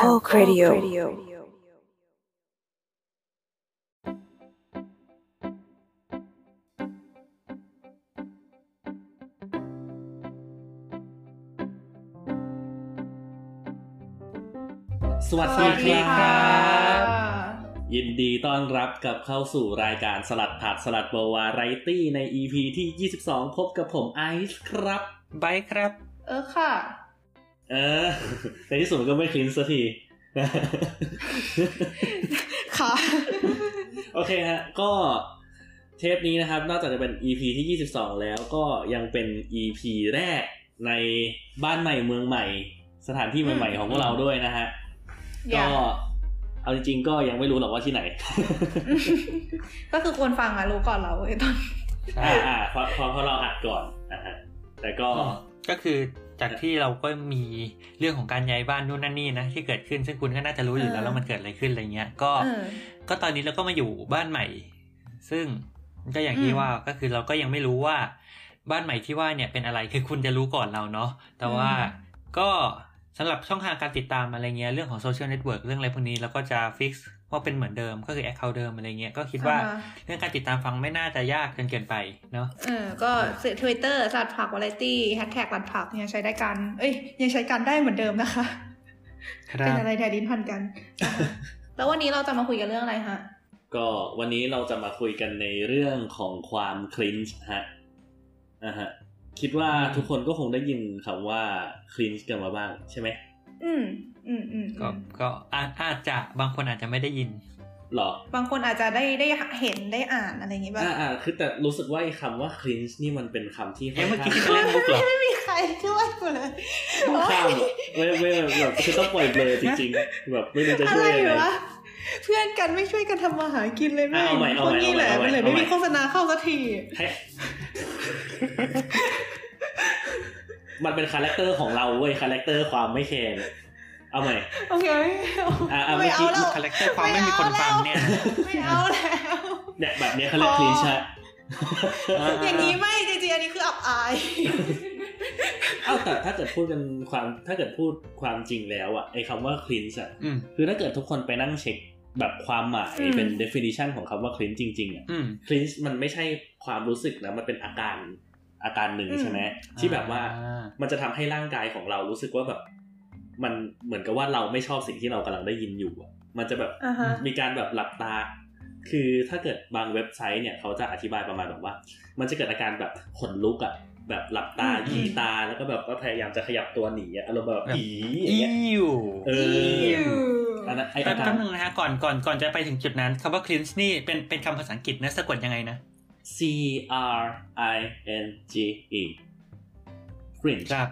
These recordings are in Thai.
Talk Radio สวัสดีครับ ยินดีต้อนรับกับเข้าสู่รายการสลัดผัดสลัดเบวาไรตี้ใน EP ที่ 22 พบกับผมไอซ์ครับ ไบค์ครับ เออค่ะ เออในที่สุดมันก็ไม่คลินสักทีค่ะ โอเคฮะ ก็เทปนี้นะครับ นอกจากจะเป็น EP ที่ 22 แล้วก็ยังเป็น EP แรกในบ้านใหม่เมืองใหม่ สถานที่ใหม่ ๆ ของพวกเราด้วยนะฮะอก็ย่าเอาจริงๆ ก็ยังไม่รู้หรอกว่าที่ไหน ก็คือคนฟังอะรู้ก่อนเราเว้ยตอน อ่าอ่าเพราะเพราะเพราะเราอัดก่อนนะฮะแต่ก็ก็คือ จากที่เราก็มีเรื่องของการย้ายบ้านนู่นนั่นนี่นะที่เกิดขึ้นซึ่งคุณก็น่าจะรู้อยู่แล้วแล้วมันเกิดอะไรขึ้นอะไรเงี้ย ก็เออก็ตอนนี้เราก็มาอยู่บ้านใหม่ ซึ่งก็อย่างที่อืมว่าก็คือเราก็ยังไม่รู้ว่า บ้านใหม่ที่ว่าเนี่ยเป็นอะไรคือคุณจะรู้ก่อนเราเนาะแต่ว่าก็สำหรับช่องทางการติดตามอะไรเงี้ยเรื่องของโซเชียลเน็ตเวิร์กเรื่องอะไรพวกนี้เราก็จะ fix ว่าเป็นเหมือนเดิมก็คือ account เดิมอะไรเงี้ยก็คิดว่าอ่าฮะเรื่องการติดตามฟังไม่น่าจะยากจนเกินไปเนาะเออก็สื่อทวิตเตอร์สัตว์ผักวาไรตี้แฮชแท็กรัดผักยังใช้ได้กันเอ้ยยังใช้กันได้เหมือนเดิมนะคะเป็นอะไรแทนดินพันกันอะแล้ววันนี้เราจะมาคุยกันเรื่องอะไรฮะ ก็วันนี้เราจะมาคุยกันในเรื่องของความคลินช์ฮะนะฮะคิดว่าทุกคนก็คงได้ยินคำว่าคลินช์กันมาบ้างใช่ไหมอืม อืมอืมก็ก็อาอาจจะบางคนอาจจะไม่ได้ยินหรอบางคนอาจจะได้ได้เห็นได้อ่านอะไรอย่างงี้บ้างอ่าอ่าคือแต่รู้สึกว่าไอ้คำว่าคลินช์นี่มันเป็นคำที่ค่เอ๊ะอนเมื่อข้ากี้งที่เล่นมุกเหรอไม่มีใครช่วยกูเลยข้ามอะไม่ไม่แบบคือต้องปล่อยเบลอจริงๆแบบไม่รู้จะอะช่วยไรยังไงวะเพื่อนกันไม่ช่วยกันทำมาหากินเลยแม่เอาใหม่เอาพวใหม่กนี้แหละเอาใหม่มันเลยเอาใหม่ไม่มีโฆษณาเข้าสักทีให้มันเป็น character ของเราเว้ย character ความไม่แคร์ เนี่ยเอาใหม่โอเคอะอะไม่เอาเมื่อกี้แล้ว character ความไม่มีคนฟังเนี่ยนะไม่เอาแล้วเนี่ยแบบเนี้ยเขาเรียก cringe อย่างนี้ไม่จริงๆอันนี้คืออับอาย เอ้าแต่ถ้าเกิดพูดกันความถ้าเกิดพูดความจริงแล้วอะไอ้คำว่า cringe อะอืมคือถ้าเกิดทุกคนไปนั่งเช็คแบบความหมายอืมเป็น definition ของคำว่า cringe จริงๆอะอืม cringe มันไม่ใช่ความรู้สึกนะมันเป็นอาการอาการหนึ่งใช่ไหมที่แบบว่าอ่ามันจะทำให้ร่างกายของเรารู้สึกว่าแบบ มันเหมือนกับว่าเราไม่ชอบสิ่งที่เรากำลังได้ยินอยู่อะมันจะแบบอ่าฮะมีการแบบหลับตา คือถ้าเกิดบางเว็บไซต์เนี่ยเขาจะอธิบายประมาณแบบว่า มันจะเกิดอาการแบบขนลุกอะแบบหลับตาอืมหยีตาแล้วก็แบบว่าพยายามจะขยับตัวหนีอะอารมณ์แบบผีอย่างอิเงี้ยวเอออิ๊วอันนั้นไอ้แป๊อาบการแป๊บนึงนะฮะก่อนก่อนก่อนจะไปถึงจุดนั้นคำว่า cleanse นี่เป็นเป็นคำภาษาอังกฤษนะสะกดยังไงนะ C R I N G E cringe ครับ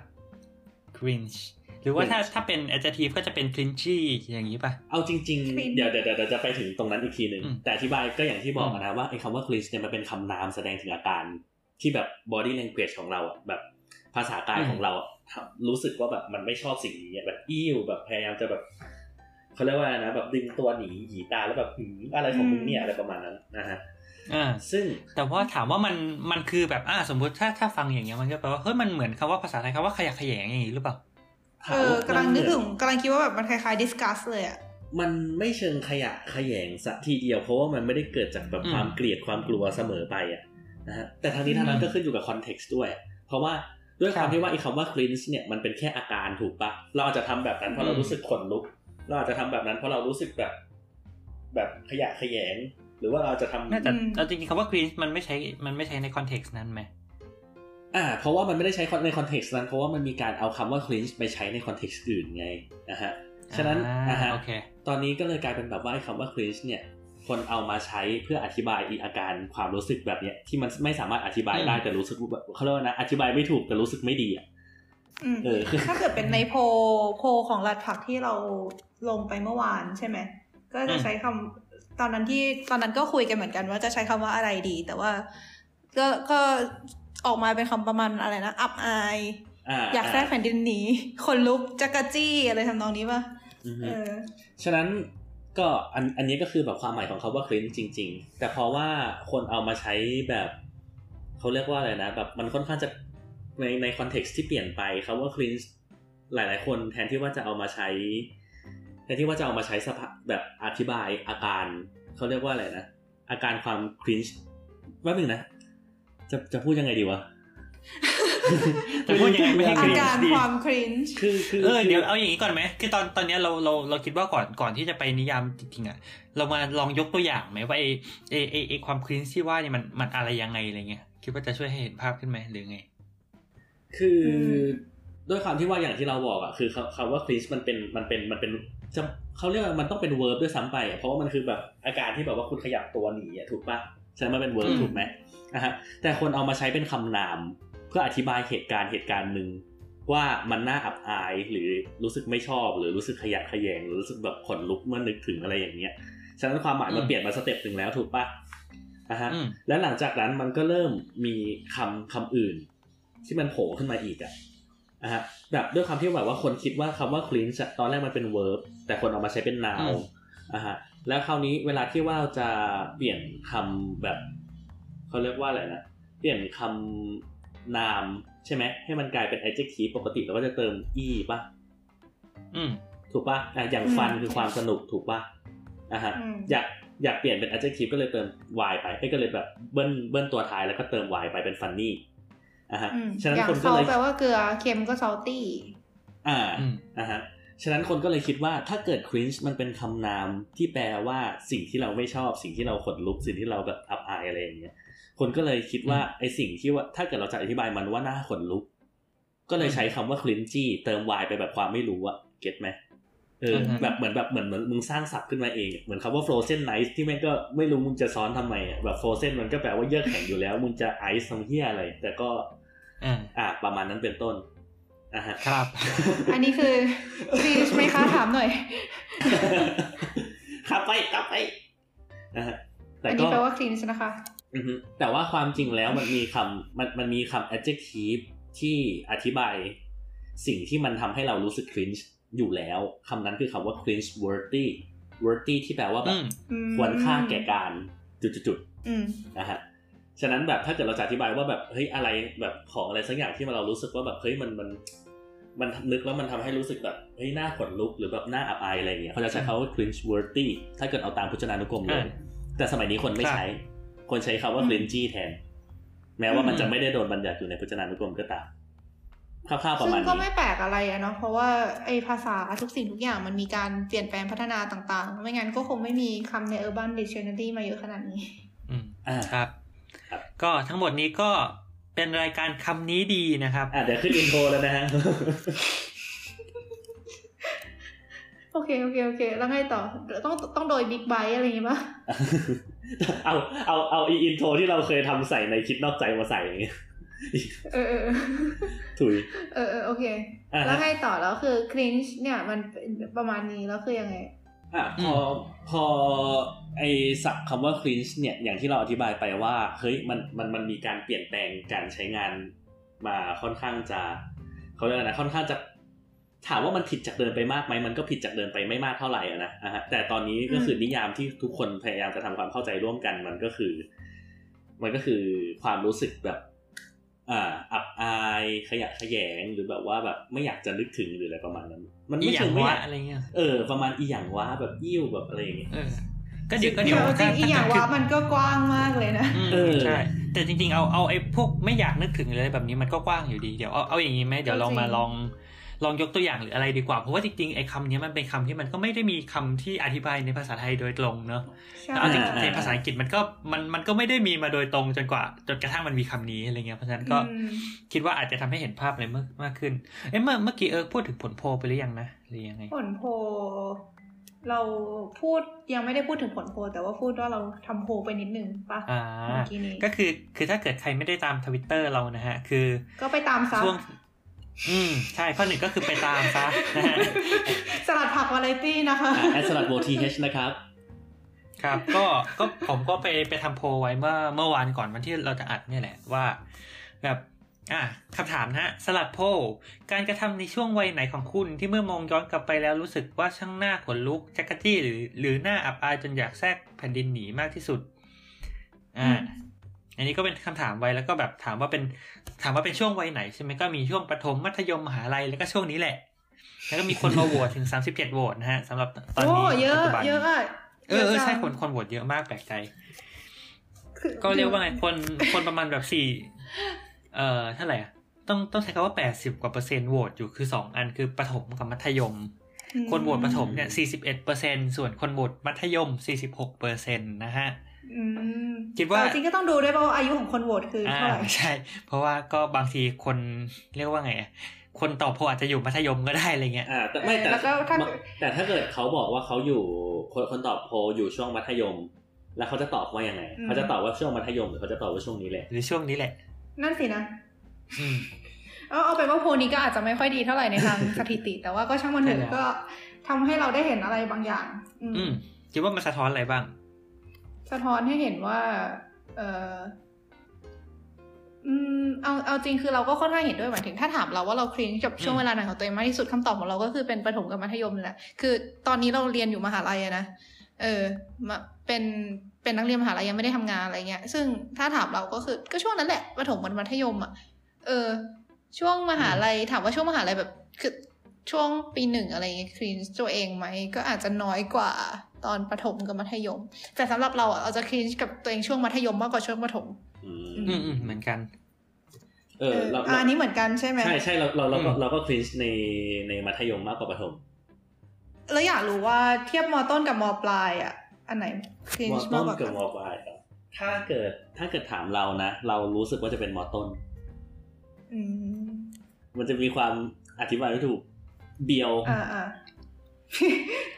cringe หรือว่าถ้า cringe ถ้าเป็น adjective ก็จะเป็น cringy อย่างนี้ป่ะ เอาจริง ๆ เดี๋ยวเดี๋ยวเดี๋ยวจะไปถึงตรงนั้นอีกทีหนึ่งอืมแต่อธิบายก็อย่างที่บอกอะนะว่าไอ้คำว่า cringe เนี่ยมันเป็นคำนามแสดงถึงอาการ ที่แบบ body language ของเราอะแบบภาษากายของเราอะรู้สึกว่าแบบมันไม่ชอบสิ่งนี้อะแบบอิ่วแบบพยายามจะแบบเขาเรียกว่าอะไรนะแบบดึงตัวหนีหยีตาแล้วแบบหืมอะไรของมึงเนี่ยอะไรประมาณนั้นนะฮะอ่าซึ่งแต่ว่าถามว่ามันมันคือแบบอ่าสมมุติถ้าถ้าฟังอย่างเงี้ยมันก็แปลว่าเฮ้ยมันเหมือนคำว่าภาษาไทยคำว่าขยักขยงอย่างนี้หรือเปล่า เออกำลังนึกถึงกำลังคิดว่าแบบมันคล้ายๆ discuss เลยอะมันไม่เชิงขยะแขยงสัทีเดียวเพราะว่ามันไม่ได้เกิดจากแบบอืมความเกลียดความกลัวเสมอไปอะนะฮะแต่ทางนี้ทางนั้นก็ขึ้นอยู่กับคอนเท็กซ์ด้วย เพราะว่าด้วยความที่ว่าไอ้คำว่า cleanse เนี่ยมันเป็นแค่อาการถูกปะเราอาจจะทำแบบนั้นเพราะเรารู้สึกขนลุก เราอาจจะทำแบบนั้นเพราะเรารู้สึกแบบ แบบขยะแขยง หรือว่าเราจะทำน่าจะอืมเอาจริงๆคำว่า cringe มันไม่ใช้มันไม่ใช้ใน context นั้นไหม อ่า เพราะว่ามันไม่ได้ใช้ใน context นั้น เพราะว่ามันมีการเอาคำว่า cringe ไปใช้ใน context อื่นไงนะฮะฉะนั้นอ่านะฮะโอเคตอนนี้ก็เลยกลายเป็นแบบว่าไอ้คำว่า cringe เนี่ยคนเอามาใช้เพื่ออธิบายอีอาการความรู้สึกแบบเนี้ยที่มันไม่สามารถอธิบายได้อืมแต่รู้สึกแบบเขาเรียกว่านะอธิบายไม่ถูกแต่รู้สึกไม่ดีอะอืมเออถ้าเกิดเป็นในโพลโพลของรัฐผักที่เราลงไปเมื่อวานใช่ไหมก็จะใช้คำตอนนั้นที่ตอนนั้นก็คุยกันเหมือนกันว่าจะใช้คำว่าอะไรดี แต่ว่าก็ก็ ออกมาเป็นคำประมาณอะไรนะ อับอายอ่าอยากแทรกแผ่นดินหนีคนลุกจักรจี้อะไรทำนองนี้ป่ะอือฮึเออฉะนั้นก็อันอันนี้ก็คือแบบความหมายของเขาว่า cringe จริง ๆ แต่เพราะว่าคนเอามาใช้แบบเขาเรียกว่าอะไรนะ แบบมันค่อนข้างจะในในคอนเท็กซ์ที่เปลี่ยนไปเขาว่า cringe หลาย ๆ คนแทนที่ว่าจะเอามาใช้แต่ที่ว่าจะเอามาใช้สภาแบบอธิบายอาการเขาเรียกว่าอะไรนะ อาการความครินช์ว่าหนึ่งนะ จะจะพูดยังไงดีวะจะพูดยังไงไม่ให้อา cringe การดีความครินช์คือคือเออเดี๋ยวเอาอย่างนี้ก่อนไหมคือตอนตอนเนี้ยเราเราเราคิดว่าก่อนก่อนที่จะไปนิยามจริงๆอะเรามาลองยกตัวอย่างไหมว่าไอไอไอไอความคลีนที่ว่าเนี่ยมันมันอะไรยังไงอะไรเงี้ยคิดว่าจะช่วยให้เห็นภาพขึ้นไหมหรือไง คือด้วยความที่ว่าอย่างที่เราบอกอะคือคำคำว่า cringe มันเป็นมันเป็นมันเป็นจะเขาเรียกว่ามันต้องเป็น verb ด้วยซ้ำไปอะเพราะว่ามันคือแบบอาการที่แบบว่าคุณขยับตัวหนีอะถูกปะ ใช่ไหมมันเป็น verb อืมถูกไหมนะฮะแต่คนเอามาใช้เป็นคำนาม เพื่ออธิบายเหตุการณ์เหตุการณ์หนึ่งว่ามันน่าอับอายหรือรู้สึกไม่ชอบ หรือรู้สึกขยะแขยงหรือรู้สึกแบบขนลุกเมื่อนึกถึงอะไรอย่างเงี้ยฉะนั้นความหมายมันเปลี่ยนมา step หนึ่งแล้วถูกปะนะฮะอืมแล้วหลังจากนั้นมันก็เริ่มมีคำคำอื่น ที่มันโผล่ขึ้นมาอีกอะนะฮะแบบด้วยความที่แบบว่าคนคิดว่าคำว่า cleanse อะตอนแรกมันเป็น verb แต่คนเอามาใช้เป็นอื noun มอะฮะ แล้วคราวนี้เวลาที่ว่าจะเปลี่ยนคำแบบเขาเรียกว่าอะไรนะเปลี่ยนคำนามใช่ไหมให้มันกลายเป็น adjective ปกติเราก็จะเติม e ป่ะอืมถูกป่ะอะอย่างฟันคือความสนุกถูกป่ะอะฮะอืมอยากอยากเปลี่ยนเป็น adjective ก็เลยเติม y ไปเอ้ยก็เลยแบบเบิ้ลเบิ้ลตัวท้ายแล้วก็เติม y ไปเป็น funny อะฮะอืมฉะนั้นอย่างคนก็เขาเลยแปลว่าเกลือเค็มก็ salty อ่าอืมอะฮะ ฉะนั้นคนก็เลยคิดว่าถ้าเกิด cringe มันเป็นคำนามที่แปลว่าสิ่งที่เราไม่ชอบ สิ่งที่เราขนลุกสิ่งที่เราแบบอับอายอะไรอย่างเงี้ยคนก็เลยคิดว่าไอสิ่งที่ว่าถ้าเกิดเราจะอธิบายมันว่าน่าขนลุก ก็เลยใช้คำว่า cringy เติม y ไปแบบความไม่รู้อะเก็ตไหมเอออือฮึแบบเหมือนแบบเหมือนเหมือนมึงสร้างศัพท์ขึ้นมาเองอะเหมือนคำว่า frozen nice ที่แม่งก็ไม่รู้มึงจะซ้อนทำไมอะแบบ frozen มันก็แปลว่าเยือกแข็งอยู่แล้ว มึงจะ ice ทำเหี้ยอะไร แต่ก็อ่าอ่าประมาณนั้นเป็นต้นอะฮะ ครับ อันนี้คือ cringe ไหมคะถามหน่อยขับไปขับไปนะฮะแต่อันก็นี้แปลว่า cringe นะคะอือฮึแต่ว่าความจริงแล้วมันมีคำมันมันมีคำ adjective ที่อธิบายสิ่งที่มันทำให้เรารู้สึก cringe อยู่แล้วคำนั้นคือคำว่า cringe worthy worthy ที่แปลว่าแบอืบมอืมควรค่าแก่การจุดๆอืมๆนะฮะ ฉะนั้นแบบถ้าเกิดเราจะอธิบายว่าแบบเฮ้ยอะไรแบบของอะไรสักอย่างที่เรารู้สึกว่าแบบเฮ้ยมันมันมันนึกแล้วมันทำให้รู้สึกแบบเฮ้ยหน้าขนลุกหรือแบบหน้าอับอายอะไรอย่างเงี้ยเขาจะใช้คำว่า cringe worthy ถ้าเกิดเอาตามพจนานุกรมเลยอ่าแต่สมัยนี้คนไม่ใช้ คนใช้คำว่าอืม cringy แทน แม้ว่ามันอืมจะไม่ได้โดนบัญญัติอยู่ในพจนานุกรมก็ตามคร่าวๆประซึ่งมาณก็นี้ไม่แปลกอะไรอะเนาะเพราะว่าไอ้ภาษาทุกสิ่งทุกอย่างมันมีการเปลี่ยนแปลงพัฒนาต่างๆ ไม่งั้นก็คงไม่มีคำใน Urban Dictionary มาเยอะขนาดนี้ อืมอ่าครับครับ ก็ทั้งหมดนี้ก็เป็นรายการคำนี้ดีนะครับอะเดี๋ยวขึ้นอินโทรแล้วนะฮะโอเคโอเคโอเค แล้วไงต่อต้องต้องโดยบิ๊กไบอะไรอย่างงี้ปะเอาเอาเอาอีอินโทรที่เราเคยทำใส่ในคิดนอกใจมาใส่อย่างเงี้ยเออเออเออถุยเออเออโอเคอะแล้วฮะไงต่อแล้วคือ cringe เนี่ยมันเป็นประมาณนี้แล้วคือยังไงอะพอพอ ไอศัพท์คำว่า cringe เนี่ยอย่างที่เราอธิบายไปว่าเฮ้ยมันมันมันมีการเปลี่ยนแปลงการใช้งานมาค่อนข้างจะเขาเรียกอะไรนะค่อนข้างจะถามว่ามันผิดจากเดิมไปมากไหมมันก็ผิดจากเดิมไปไม่มากเท่าไหร่อะนะอะฮะแต่ตอนนี้ก็คือนิยามที่ทุกคนพยายามจะทำความเข้าใจร่วมกันมันก็คือ มันก็คือความรู้สึกแบบอ่าอับอายขยะแขยงหรือแบบว่าแบบไม่อยากจะนึกถึงหรืออะไรประมาณนั้น มันอีไม่หยัเชิงงไม่อวะยากอะไรเงี้ยเออประมาณอีหยังวะแบบอิ่วแบบอะไรอย่างเงี้ยเออ ก็เดี๋ยวก็เดี๋เดี๋ยยววจริงอีอย่างคืว่ามันก็กว้างมากเลยนะอืมเออใช่ แต่จริงๆเอาเอาไอ้พวกไม่อยากนึกถึงอะไรแบบนี้มันก็กว้างอยู่ดีเดี๋ยวเอาเอาอย่างนี้ไหมเดี๋ยวลองมาจริงลองลองยกตัวอย่างหรืออะไรดีกว่า เพราะว่าจริงๆไอ้คำนี้มันเป็นคำที่มันก็ไม่ได้มีคำที่อธิบายในภาษาไทยโดยตรงเนอะใช่แต่เอาจริงอ่าๆในภาษาอังกฤษมันก็มันมันก็ไม่ได้มีมาโดยตรงจนกว่าจนกระทั่งมันมีคำนี้อะไรเงี้ยเพราะฉะนั้นก็อืมคิดว่าอาจจะทำให้เห็นภาพอะไรมากมากขึ้นเอ้ยเมื่อเมื่อกี้เออพูดถึงผลโพลไปหรือยังนะหรือยังไงผลโพล เราพูดยังไม่ได้พูดถึงผลโพลแต่ว่าพูดว่าเราทำโพลไปนิดนึงปะอ่าเมื่อกี้นี้ก็คือคือถ้าเกิดใครไม่ได้ตามทวิตเตอร์เรานะฮะ คือ ก็ไปตามซับช่วง อืม ใช่ข้อหนึ่งก็คือไปตามซะนะฮะสลัดผักวาไรตี้นะคะแอสลัดโบทีเฮชนะครับครับก็ก็ผมก็ไปไปทำโพลไว้เมื่อเมื่อวานก่อนวันที่เราจะอัดเนี่ยแหละว่า แบบ อะคำถามนะฮะสลัดโพลการกระทำในช่วงวัยไหนของคุณที่เมื่อมองย้อนกลับไปแล้วรู้สึกว่าช่างหน้าขนลุกจักรจี้หรือหรือหน้าอับอายจนอยากแทรกแผ่นดินหนีมากที่สุด อ่า อันนี้ก็เป็นคำถามไว้แล้วก็แบบถามว่าเป็น ถามว่าเป็นช่วงวัยไหนใช่ไหมก็มีช่วงประถมมัธยมมหาลัยแล้วก็ช่วงนี้แหละ แล้วก็มีคนมาโหวตถึงสามสิบเจ็ดโหวตนะฮะสำหรับตอนโอ้นี้เยอะปัจจุบันเยอะอะเออเออจังใช่คนคนโหวตเยอะมากแปลกใจคือก็เรียกว่าไงคนคนประมาณแบบสี่ เอ่อเท่าไหร่อะต้องต้องใช้คำว่าแปดสิบกว่าเปอร์เซ็นต์โหวตอยู่คือสองอันคือประถมกับมัธยมอืมคนโหวตประถมเนี่ยสี่สิบเอ็ดเปอร์เซ็นส่วนคนโหวตมัธยมสี่สิบหกเปอร์เซ็นต์นะฮะอืมคิดว่าแต่จริงก็ต้องดูด้วยป่ะว่าอายุของคนโหวตคืออ่าเท่าไหร่ใช่ เพราะว่าก็บางทีคนเรียกว่าไงอะคนตอบโพลอาจจะอยู่มัธยมก็ได้อะไรเงี้ยอ่าแต่ไม่แต่แล้วก็ถ้าแต่ถ้าเกิดเขาบอกว่าเขาอยู่คนคนตอบโพลอยู่ช่วงมัธยม แล้วเขาจะตอบว่ายังไงเขาจะตอบว่าช่วงมัธยมหรือเขาจะตอบว่าช่วงนี้แหละหรือช่วงนี้แหละ นั่นสินะอืมเอาเอาเป็นว่าโพลนี้ก็อาจจะไม่ค่อยดีเท่าไหร่ในทางสถิติ แต่ว่าก็ช่างมันเถใช่แล้อะวก็ทำให้เราได้เห็นอะไรบางอย่างอืมอืมคิดว่ามันสะท้อนอะไรบ้าง สะท้อนให้เห็นว่า เอออืมเอาเอาจริงคือเราก็ค่อนข้างเห็นด้วยหมายถึงถ้าถามเราว่าเราคลิงกับช่วงเวลาไหนของตัวเองมากที่สุดคำตอบของเราก็คือเป็นประถมกับมัธยมนี่แหละคือตอนนี้เราเรียนอยู่มหาลัยอะนะเออมาเป็น เป็นนักเรียนมหาลัยยังไม่ได้ทำงานอะไรเงี้ย ซึ่งถ้าถามเราก็คือก็ช่วงนั้นแหละประถมกับมัธยมอะเออ ช่วงมหาลัยถามว่าช่วงมหาลัยแบบคือช่วงปีหนึ่งอะไรเงี้ยคลีนตัวเองไหมก็อาจจะน้อยกว่าตอนประถมกับมัธยม แต่สำหรับเราอะเราจะคลีนกับตัวเองช่วงมัธยมมากกว่าช่วงประถมอืมอืมอืมเหมือนกันเออเราอันนี้เหมือนกันใช่ไหมใช่ใช่เราเราเราก็อืมเราก็คลินในในมัธยมมากกว่าประถม แล้วอยากรู้ว่าเทียบมอต้นกับมอปลายอะ อันไหนคลีนมอมาต้กนกว่ากักับนมอปลายครับถ้าเกิดถ้าเกิดถามเรานะ เรารู้สึกว่าจะเป็นมอต้นอืมมันจะมีความอธิบายไม่ถูกเบียวอ่าอ่า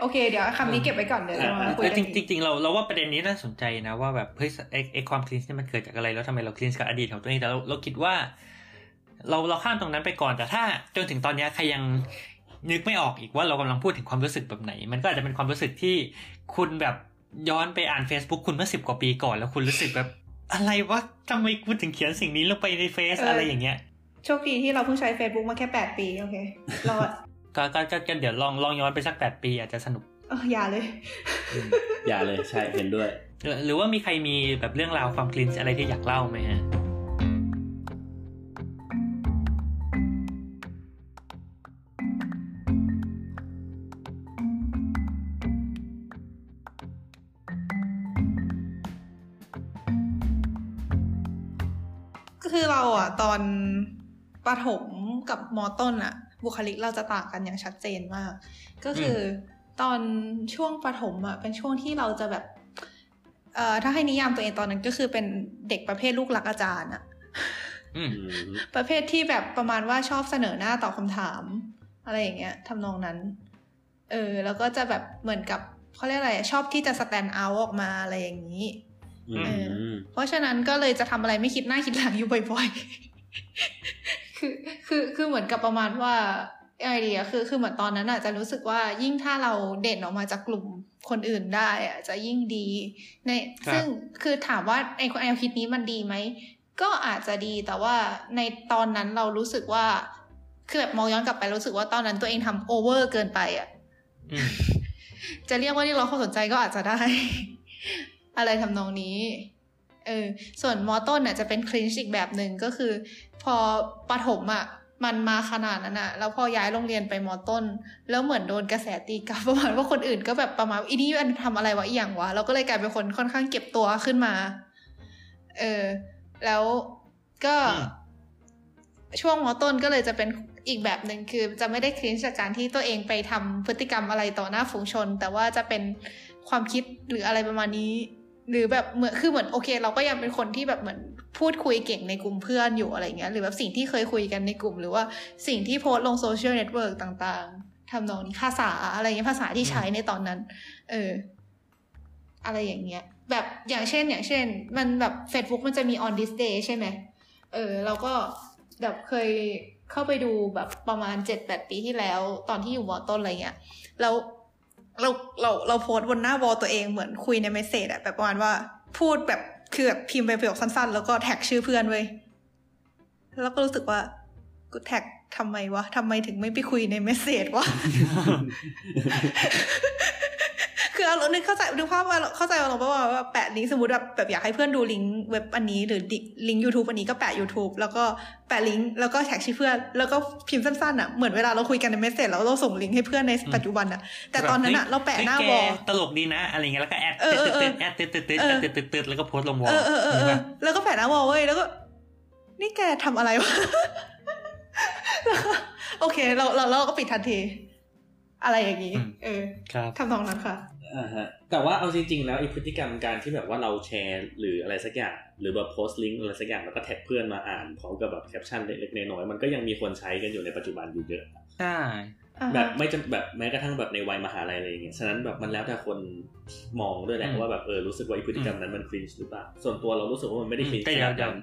โอเค เดี๋ยวคำนี้เก็บไว้ก่อนเดี๋ยวจะมาคุยแต่กันจริอีงกจริงๆเราเราว่าประเด็นนี้น่าสนใจนะว่าแบบเฮ้ยไอไอความคลีนนี่มันเกิดจากอะไรแล้วทำไมเราคลีนกับอดีตของตัวเองแต่เราเราคิดว่า เราเราข้ามตรงนั้นไปก่อนแต่ถ้าจนถึงตอนเนี้ยใครยังนึกไม่ออกอีกว่าเรากำลังพูดถึงความรู้สึกแบบไหน มันก็อาจจะเป็นความรู้สึกที่คุณแบบ ย้อนไปอ่าน Facebook คุณเมื่อสิบกว่าปีก่อนแล้วคุณรู้สึกแบบ อะไรวะทำไมกูถึงเขียนสิ่งนี้ลงไปในเฟซอะไรอย่างเงี้ยโชคดีที่เราเพิ่งใช้ Facebook มาแค่แปดปี โอเครอดก็ก็ก็ก็เดี๋ยวลองลองย้อนไปสักแปดปีอาจจะสนุกเอออย่าเลย อย่าเลยใช่เห็นด้วย หรือหรือว่ามีใครมีแบบเรื่องราวความคลีนอะไรที่อยากเล่าไหมฮะ คือเราอะตอนประถมกับมอต้นอะบุคลิกเราจะต่างกันอย่างชัดเจนมาก ก็คืออตอนช่วงประถมอะเป็นช่วงที่เราจะแบบเอ่อถ้าให้นิยามตัวเองตอนนั้นก็คือเป็นเด็กประเภทลูกรักอาจารย์อะอืมอืมประเภทที่แบบประมาณว่าชอบเสนอหน้าตอบคำถาม อะไรอย่างเงี้ยทำนองนั้น เออ แล้วก็จะแบบเหมือนกับเขาเรียกอะไรอะชอบที่จะสแตนด์เอาออกมาอะไรอย่างนี้อื เอมเพราะฉะนั้นก็เลยจะทำอะไรไม่คิดหน้าคิดหลังอยู่บ่อยๆ คือคือคือเหมือนกับประมาณว่าไอเดียคือคือเหมือนตอนนั้นอะจะรู้สึกว่ายิ่งถ้าเราเด่นออกมาจากกลุ่มคนอื่นได้อะจะยิ่งดีในครับซึ่งคือถามว่าไอแนวคิดนี้มันดีไหมก็อาจจะดีแต่ว่าในตอนนั้นเรารู้สึกว่าคือแบบมองย้อนกลับไปรู้สึกว่าตอนนั้นตัวเองทำโอเวอร์เกินไปอะอืมจะเรียกว่าเรียกร้องความสนใจก็อาจจะได้ อะไรทำนองนี้เออส่วนมอต้นน่ะจะเป็นคลินช์อีกแบบหนึ่งก็คือ พอปฐมอะมันมาขนาดนั้นอะแล้วพอย้ายโรงเรียนไปมอต้น แล้วเหมือนโดนกระแสตีกลับประมาณว่าคนอื่นก็แบบประมาณอีนี่มันทำอะไรวะอีอย่างวะ เราก็เลยกลายเป็นคนค่อนข้างเก็บตัวขึ้นมา เออ แล้วก็อืมช่วงมอต้นก็เลยจะเป็นอีกแบบหนึ่งคือจะไม่ได้ cringe จากการที่ตัวเองไปทำพฤติกรรมอะไรต่อหน้าฝูงชน แต่ว่าจะเป็นความคิดหรืออะไรประมาณนี้ หรือแบบเหมือนคือเหมือนโอเค เราก็ยังเป็นคนที่แบบเหมือนพูดคุยเก่งในกลุ่มเพื่อนอยู่อะไรเงี้ยหรือแบบสิ่งที่เคยคุยกันในกลุ่ม หรือว่าสิ่งที่โพสต์ลงโซเชียลเน็ตเวิร์กต่างๆทำนองนี้ภาษาอะไรเงี้ยภาษาที่ใช้ในตอนนั้น เออ อะไรอย่างเงี้ย แบบอย่างเช่น อย่างเช่น มันแบบ Facebook มันจะมี on this day ใช่ไหมเออเราก็แบบเคยเข้าไปดูแบบประมาณเจ็ดแปดปีที่แล้ว ตอนที่อยู่มอต้นอะไรเงี้ยแล้ว เราเราเราโพสต์บนหน้า wall ตัวเองเหมือนคุยใน message อะแบบประมาณว่า พูดแบบคือแบบพิมพ์ไปประโยคสั้นๆ แล้วก็แท็กชื่อเพื่อนเว้ยแล้วก็รู้สึกว่ากูแท็กทำไมวะทำไมถึงไม่ไปคุยใน message วะ คือแล้วนึกเข้าใจนึกภาพว่าเข้าใจว่าเราว่าว่าแปะลิงก์สมมติแบบแบบอยากให้เพื่อนดูลิงก์เว็บอันนี้หรือลิงก์ยูทูบอันนี้ก็แปะ YouTube แล้วก็แปะลิงก์แล้วก็แท็กชื่อเพื่อนแล้วก็พิมพ์สั้นๆอะเหมือนเวลาเราคุยกันใน message แล้วเราส่งลิงก์ให้เพื่อนในปัจจุบันอะ แต่ตอนนั้นอะเราแปะหน้า wallตลกดีนะอะไรเงี้ยแล้วก็ add เออเออเออ add ตึ๊ดตึ๊ดตึ๊ด add ตึ๊ดตึ๊ดตึ๊ดแล้วก็โพสต์ลง wall เออเออเออเออแล้วก็แปะหน้า wall เว้ยแล้วก็ นี่แกทำอะไรวะโอเค เราเราเราก็ปิดทันทีอะไรอย่างนี้ เออครับทำนองนั้นค่ะ อ่าฮะแต่ว่าเอาจริง ๆ แล้วไอ้พฤติกรรมการที่แบบว่าเราแชร์หรืออะไรสักอย่าง หรือแบบโพสต์ลิงก์อะไรสักอย่างแล้วก็แท็กเพื่อนมาอ่านพร้อมกับแบบแคปชั่นเล็กๆน้อยๆมันก็ยังมีคนใช้กันอยู่ในปัจจุบันอยู่เยอะใช่แบบไม่จำแบบแม้กระทั่งแบบในวัยมหาลัยอะไรอย่างเงี้ยฉะนั้นแบบมันแล้วแต่คนมองด้วยแหละอืมว่าแบบเออรู้สึกว่าไอ้พฤติกรรมนั้นมัน cringe หรือเปล่าส่วนตัวเรารู้สึกว่ามันไม่ได้ cringe แต่ขเดี๋ยนาวดเดี๋ยวนั้น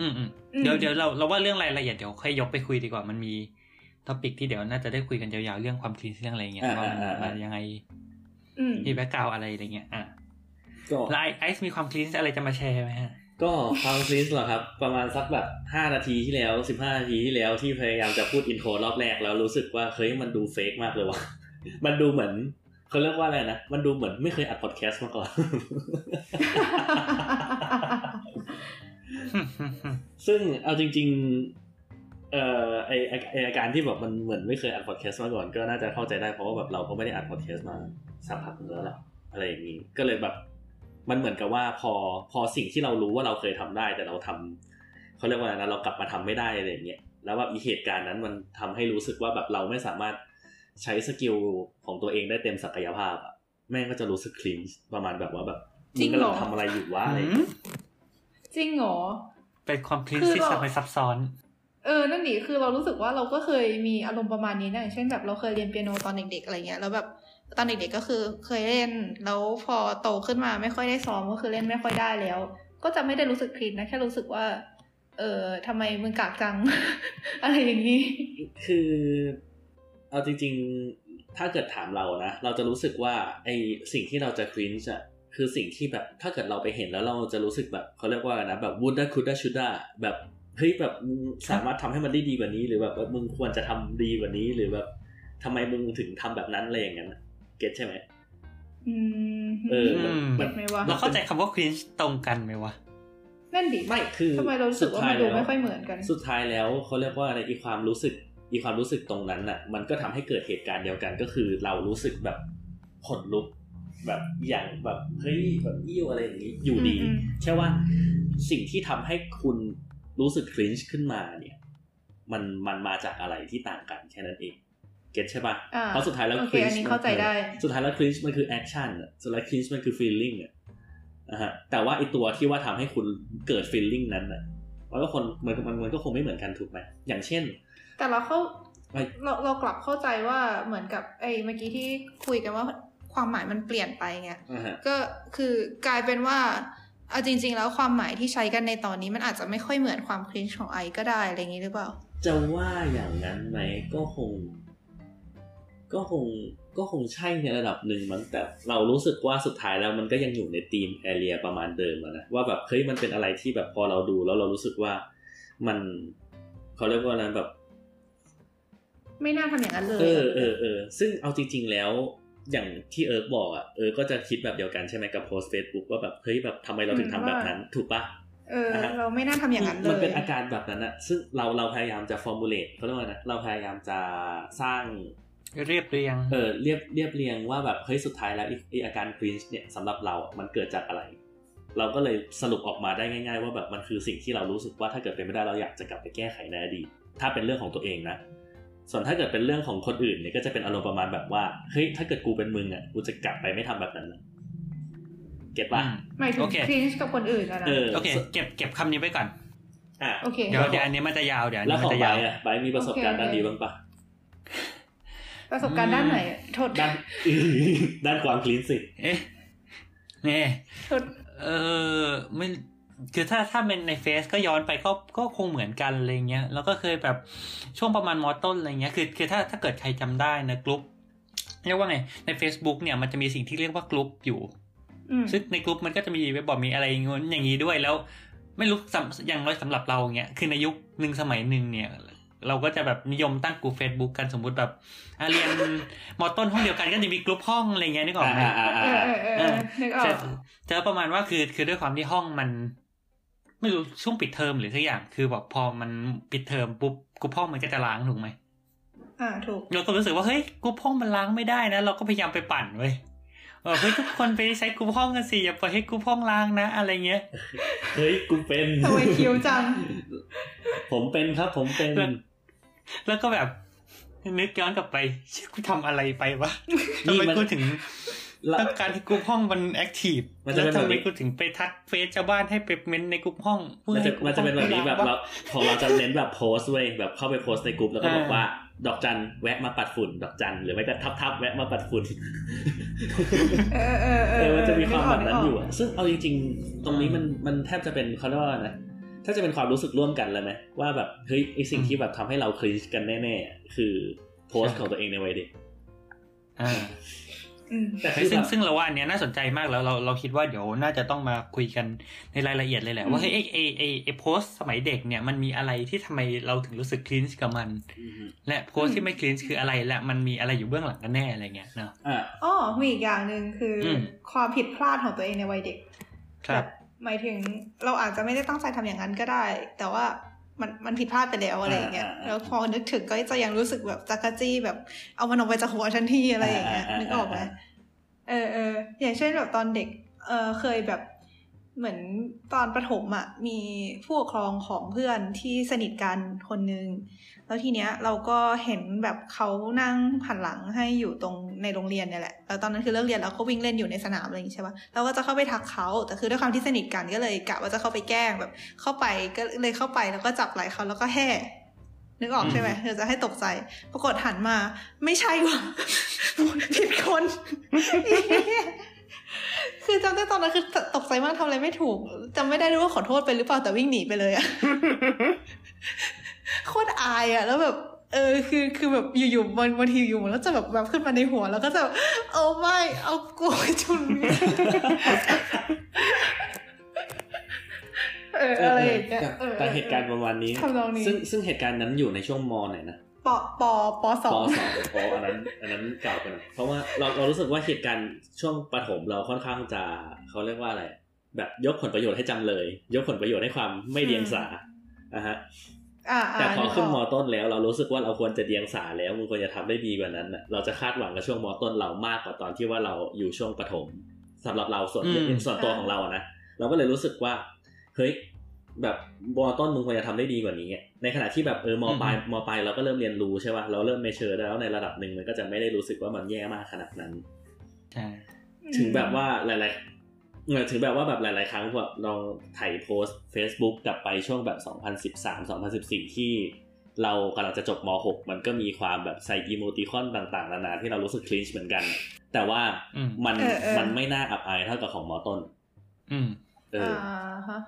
อืมอืมอืมเดี๋ยวเดี๋ยวเราเราว่าเรื่องรายละเอียดเดี๋ยวค่อยยกไปคุยดีกว่ามันมี topic ที่เดี๋ยวน่าจะได้คุยกันยาวๆเรื่องความ cringe เรื่องอะไรเงี้ยว่ามันมันยังไงอื มมี background อะไรอะไรเงี้ยอะก็แล้วไอไอซ์มีความ cringe อะไรจะมาแชร์ไหมฮะ ก็ความ cringe เหรอครับ ประมาณสักแบบห้านาทีที่แล้วสิบห้านาทีที่แล้วที่พยายามจะพูด intro รอบแรกแล้วรู้สึกว่าเฮ้ยมันดู fake มากเลยว่ะมันดูเหมือนเขาเรียกว่าอะไรนะ มันดูเหมือนไม่เคยอัดพอดแคสต์มาก่อน ซึ่งเอาจริง ๆ เอ่อไอไอ้ไออาการที่แบบมันเหมือนไม่เคยอัดพอดแคสต์มาก่อนก็น่าจะเข้าใจได้เพราะว่าแบบเราก็ไม่ได้อัดพอดแคสต์มาสักพักหนึงแล้วแหละอะไรอย่างนี้ก็เลยแบบมันเหมือนกับว่าพอพอสิ่งที่เรารู้ว่าเราเคยทำได้ แต่เราทำเขาเรียกว่าอะไรนะเรากลับมาทำไม่ได้อะไรอย่างเงี้ยแล้วว่าอีเหตุการณ์นั้นมันทำให้รู้สึกว่าแบบเราไม่สามารถใช้สกิลของตัวเองได้เต็มศักยภาพอะแม่งก็จะรู้สึกคลินประมาณแบบว่าแบบจริงเหรอมึกำลัทำอะไรอยู่วะอะไรอย่างเงี้ยจริงเหรอเป็นความคลีนคือที่เราซับไปซับซ้อน เออ นั่นดิคือเรารู้สึกว่าเราก็เคยมีอารมณ์ประมาณนี้นะอย่างเช่นแบบเราเคยเรียนเปียโนตอนเด็กๆอะไรเงี้ย แล้วแบบตอนเด็กๆก็คือเคยเล่น แล้วพอโตขึ้นมาไม่ค่อยได้ซ้อมก็คือเล่นไม่ค่อยได้แล้ว ก็จะไม่ได้รู้สึกคลินนะ แค่รู้สึกว่า เออทำไมมึงกากจัง อะไรอย่างนี้ คือ เอาจริง ๆ ถ้าเกิดถามเรานะ เราจะรู้สึกว่าไอสิ่งที่เราจะครินช์อะคือสิ่งที่แบบถ้าเกิดเราไปเห็นแล้วเราจะรู้สึกแบบเขาเรียกว่านะแบบวูดด้าคุดด้าชุดด้าแบบ เฮ้ยแบบมึงสามารถทำให้มันได้ดีกว่านี้หรือแบบว่ามึงควรจะทำดีกว่านี้ หรือแบบทำไมมึงถึงทำแบบนั้นอะไรอย่างนั้นอะเก็ตใช่ไหมอืมเอออืมเก็ตไหมวะเราเข้าใจคำว่าคลีนตรงกันไหมวะนั่นดิไม่คือทำไมเรารู้สึกว่ามันดูไม่ค่อยเหมือนกัน สุดท้ายแล้วเขาเรียกว่าอะไรอีความรู้สึกอีความรู้สึกตรงนั้นน่ะ มันก็ทำให้เกิดเหตุการณ์เดียวกันก็คือ เรารู้สึกแบบขนลุกแบบอย่างแบบเฮ้ยแบบอิ่วอะไรอย่างนี้อยู่ดีอืมแค่ว่าสิ่งที่ทำให้คุณ รู้สึกคลินช์ขึ้นมาเนี่ย มันมันมาจากอะไรที่ต่างกันแค่นั้นเอง get ใช่ปะอ่าเพราะสุดท้ายแล้วโอเค cringe อันนี้เข้าใจได้สุดท้ายแล้ว cringe มันคือ action อะสุดท้าย cringe มันคือ feeling อะนะฮะแต่ว่าไอตัวที่ว่าทำให้คุณเกิด feeling นั้นอะมันก็คนมันมันมันก็คงไม่เหมือนกันถูกไหมอย่างเช่น แต่เราเข้าไอ้เราเรากลับเข้าใจว่าเหมือนกับไอ้เมื่อกี้ที่คุยกันว่าความหมายมันเปลี่ยนไปไงอ่าฮะก็คือกลายเป็นว่า เอาจริง ๆ แล้วความหมายที่ใช้กันในตอนนี้มันอาจจะไม่ค่อยเหมือนความ cringe ของไอก็ได้อะไรอย่างนี้หรือเปล่า จะว่าอย่างนั้นไหมก็คง ก็คงก็คงใช่ในระดับหนึ่งมั้งแต่เรารู้สึกว่าสุดท้ายแล้วมันก็ยังอยู่ใน theme area ประมาณเดิมอะนะว่าแบบเฮ้ยมันเป็นอะไรที่แบบพอเราดูแล้วเรารู้สึกว่ามันเขาเรียกว่าอะไรแบบ ไม่น่าทำอย่างนั้นเลย เออเออเออซึ่งเอาจริง ๆ แล้ว อย่างที่เอิร์กบอกอะเออก็จะคิดแบบเดียวกันใช่ไหมกับโพสเฟซบุ๊กว่าแบบเฮ้ยแบบทำไมเราถึงทำแบบนั้น ถูกปะเออเราไม่น่าทำอย่างนั้นเลย มันเป็นอาการแบบนั้นอะซึ่งเราเราพยายามจะ formulate เขาเรียกว่าไงนะเราพยายามจะสร้างเรียบเรียง เออเรียบเรียบเรียงว่าแบบเฮ้ยสุดท้ายแล้วไอ้ไออาการครีนเนี่ยสำหรับเราอะมันเกิดจากอะไร เราก็เลยสรุปออกมาได้ง่าย ๆ ว่าแบบมันคือสิ่งที่เรารู้สึกว่าถ้าเกิดเป็นไม่ได้เราอยากจะกลับไปแก้ไขในอดีตถ้าเป็นเรื่องของตัวเองนะ ส่วนถ้าเกิดเป็นเรื่องของคนอื่นเนี่ยก็จะเป็นอารมณ์ประมาณแบบว่าเฮ้ยถ้าเกิดกูเป็นมึงอะกูจะกลับไปไม่ทำแบบนั้นนะget ป่ะอืมหมายถึงโอเค cringeช์กับคนอื่นอะนะเออโอเคเก็บเก็บคำนี้ไว้ก่อนอะโอเคเดี๋ยวเดี๋ยวอันนี้มันจะยาวเดี๋ยวอันนี้มันจะยาวแล้วนี้ขมัองไบร์ทอะไบร์ทมีประสบการณ์โอเคด้านนี้บ้างปะประสบการณ์ด้านไหนอะโทษด้านด้านความ cringe สิเอ๊ะเนี่ยโทษเออไม่ คือถ้าถ้าเป็นในเฟซก็ย้อนไปก็ก็คงเหมือนกันอะไรเงี้ยแล้วก็เคยแบบช่วงประมาณมอต้นอะไรเงี้ยคือคือถ้าถ้าเกิดใครจำได้นะกลุ่มเรียกว่าไงใน Facebook เนี่ยมันจะมีสิ่งที่เรียกว่ากลุ่มอยู่อืมซึ่งในกลุ่มมันก็จะมีเว็บบอร์ดมีอะไรอย่างงี้อย่างนี้ด้วยแล้ว ไม่รู้สำอย่างน้อยสำหรับเราเงี้ยคือในยุคหนึ่งสมัยหนึ่งเนี่ยเราก็จะแบบนิยมตั้งกลุ่ม Facebook กันสมมุติแบบอะเรียนมอต้นห้องเดียวกันก็จะมีกลุ่มห้องอะไรเงี้ยนึกออกไหมอ่าอ่าเออ่าอเออเออเออนึกออจะกจะประมาณว่าคือคือด้วยความที่ห้องมัน ไม่รู้ช่วงปิดเทอมหรือสักอย่างคือแบบพอมันปิดเทอมปุ๊บกลุ่มห้องมันก็จะล้างถูกไหมอ่าถูกเราก็รู้สึกว่าเฮ้ยกลุ่มห้องมันล้างไม่ได้นะเราก็พยายามไปปั่นเว้ยเออเฮ้ยทุกคนไปใช้กลุ่มห้องกันสิอย่าปล่อยให้กลุ่มห้องล้างนะ อะไรเงี้ยเฮ้ยกูเป็นทำไมคิ้วจัง ผมเป็นครับผมเป็น แล้วก็แบบนึกย้อนกลับไปเชื่อกูทำอะไรไปวะนี่ทำไมมันกูถึงละ ต้องการให้กลุ่มห้องมันแอคทีฟมันจะแล้วเป็นแบบทำไมนี้กูถึงไปทักเฟซชาวบ้านให้ไปเมนในกลุ่มห้องพื่อมันจะให้กลุ่มันจะเป็นแบบนี้ห้องแบบล้างเราวะของเราจะเน้นแบบโพสต์เว้ยแบบเข้าไปโพสต์ในกลุ่มแล้วก็บอกอ่าว่าดอกจันแวะมาปัดฝุ่น ดอกจันหรือไม่ก็ทับทับๆแวะมาปัดฝุ่นเออเออเอเอออมันจะมีความแบบนั้นอยู่กอะซึ่งเอาจริง ๆ ตรงนี้มันมันแทบจะเป็นเขาเรียกว่านะถ้าจะเป็นความรู้สึกร่วมกันเลยไหมว่าแบบเฮ้ยไอสิ่งที่แบบทำให้เราคลิชกันแน่ๆอะคือโพสต์ของตัวเองในวัยเด็กอ่าอืม แต่คือซึ่แบงบซึ่งเราว่าอันเนี้ยน่าสนใจมากแล้วเราเราคิดว่าเดี๋ยวน่าจะต้องมาคุยกันในรายละเอียดเลยแหละว่าเฮ้ยไอไอไอไอโพสต์สมัยเด็กเนี่ยมันมีอะไรที่ทำไมเราถึงรู้สึกคลีนกับมันอืมและโพสต์ที่ไม่คลีนคืออะไรและมันมีอะไรอยู่เบื้องหลังกันแน่อะไรเงี้ยเนาะอะอ๋อมีอีกอย่างหนึ่งคืออมความผิดพลาดของตัวเองในวัยเด็กครับแบบหมายถึงเราอาจจะไม่ได้ตั้งใจทำอย่างนั้นก็ได้ แต่ว่า มันมันผิดพลาดไปแล้วอะไรอย่างเงี้ยอ่าอ่าแล้วพอนึกถึงก็จะยังรู้สึกแบบจักรจี้แบบเอามันออกไปจากหัวทันทีอะไรอย่างเงี้ยอ่าอ่าอ่านึกออกไหมเออเอออย่างเช่นแบบตอนเด็กเออเคยแบบเหมือนตอนประถมอะมีผู้ปกครองของเพื่อนที่สนิทกันคนนึง แล้วทีเนี้ยเราก็เห็นแบบเขานั่งหันหลังให้อยู่ตรงในโรงเรียนเนี่ยแหละแล้วตอนนั้นคือเลิกเรียนแล้วเขาวิ่งเล่นอยู่ในสนามอะไรอย่างงี้ใช่ปะเราก็จะเข้าไปทักเขาแต่คือด้วยความที่สนิทกันก็เลยกะว่าจะเข้าไปแกล้งแบบ เข้าไปก็เลยเข้าไปแล้วก็จับไหล่เขาแล้วก็แห่นึกออกใช่ไหมเดี๋ยวจะให้ตกใจ ปรากฏหันมา ไม่ใช่ว่ะผิดคน คือจำได้ตอนนั้นคือตกใจมากทำอะไรไม่ถูกจำไม่ได้ด้วยว่าขอโทษไปหรือเปล่าแต่วิ่งหนีไปเลยอะ โคตรอายอะแล้วแบบเออคือคือแบบอยู่ๆบางบางทีอยู่มันก็จะแบบแบบขึ้นมาในหัว แล้วก็จะแบบเอาไม่เอากูไปจุนเอออะไรอย่างเงี้ยเออแต่เหตุการณ์ประมาณนี้ทำนองนี้ซึ่งซึ่งเหตุการณ์นั้นอยู่ในช่วงมไหนนะปอปอปอสปองสองอ๋ออันนั้นอันนั้นเก่าไปหน่อยเพราะว่าเราเรารู้สึกว่าเหตุการณ์ช่วงประถมเราค่อนข้างจะเขาเรียกว่าอะไร แบบยกผลประโยชน์ให้จำเลย ยกผลประโยชน์ให้ความไม่เดียงสาอะฮะอ่า แต่พอขึ้นมอต้นแล้ว เรารู้สึกว่าเราควรจะเดียงสาแล้วมึงควรจะทำได้ดีกว่านั้นน่ะเราจะคาดหวังกับช่วงมต้นเรามากกว่าตอนที่ว่าเราอยู่ช่วงประถมสำหรับเราส่วนอืมส่วนตัวของเราอะนะเราก็เลยรู้สึกว่าเฮ้ยแบบมต้นมึงควรจะทำได้ดีกว่านี้อะในขณะที่แบบเออมปลายมปลายเราก็เริ่มเรียนรู้ใช่ป่ะเราเริ่ม mature แล้วในระดับหนึ่งมันก็จะไม่ได้รู้สึกว่ามันแย่มากขนาดนั้นใช่ถึงแบบว่าหลายๆเออ ถึงแบบว่าแบบหลาย ๆ ครั้งแบบลองถ่ายโพสต์ Facebook กลับไปช่วงแบบ 2013 2014 ที่เรากำลังจะจบม .6 มันก็มีความแบบใส่ emoticon ต่าง ๆ นานาที่เรารู้สึก cringe เหมือนกัน แต่ว่าอืมมันเออเออมันไม่น่าอับอายเท่ากับของมต้น อืม เอออ่าอฮะ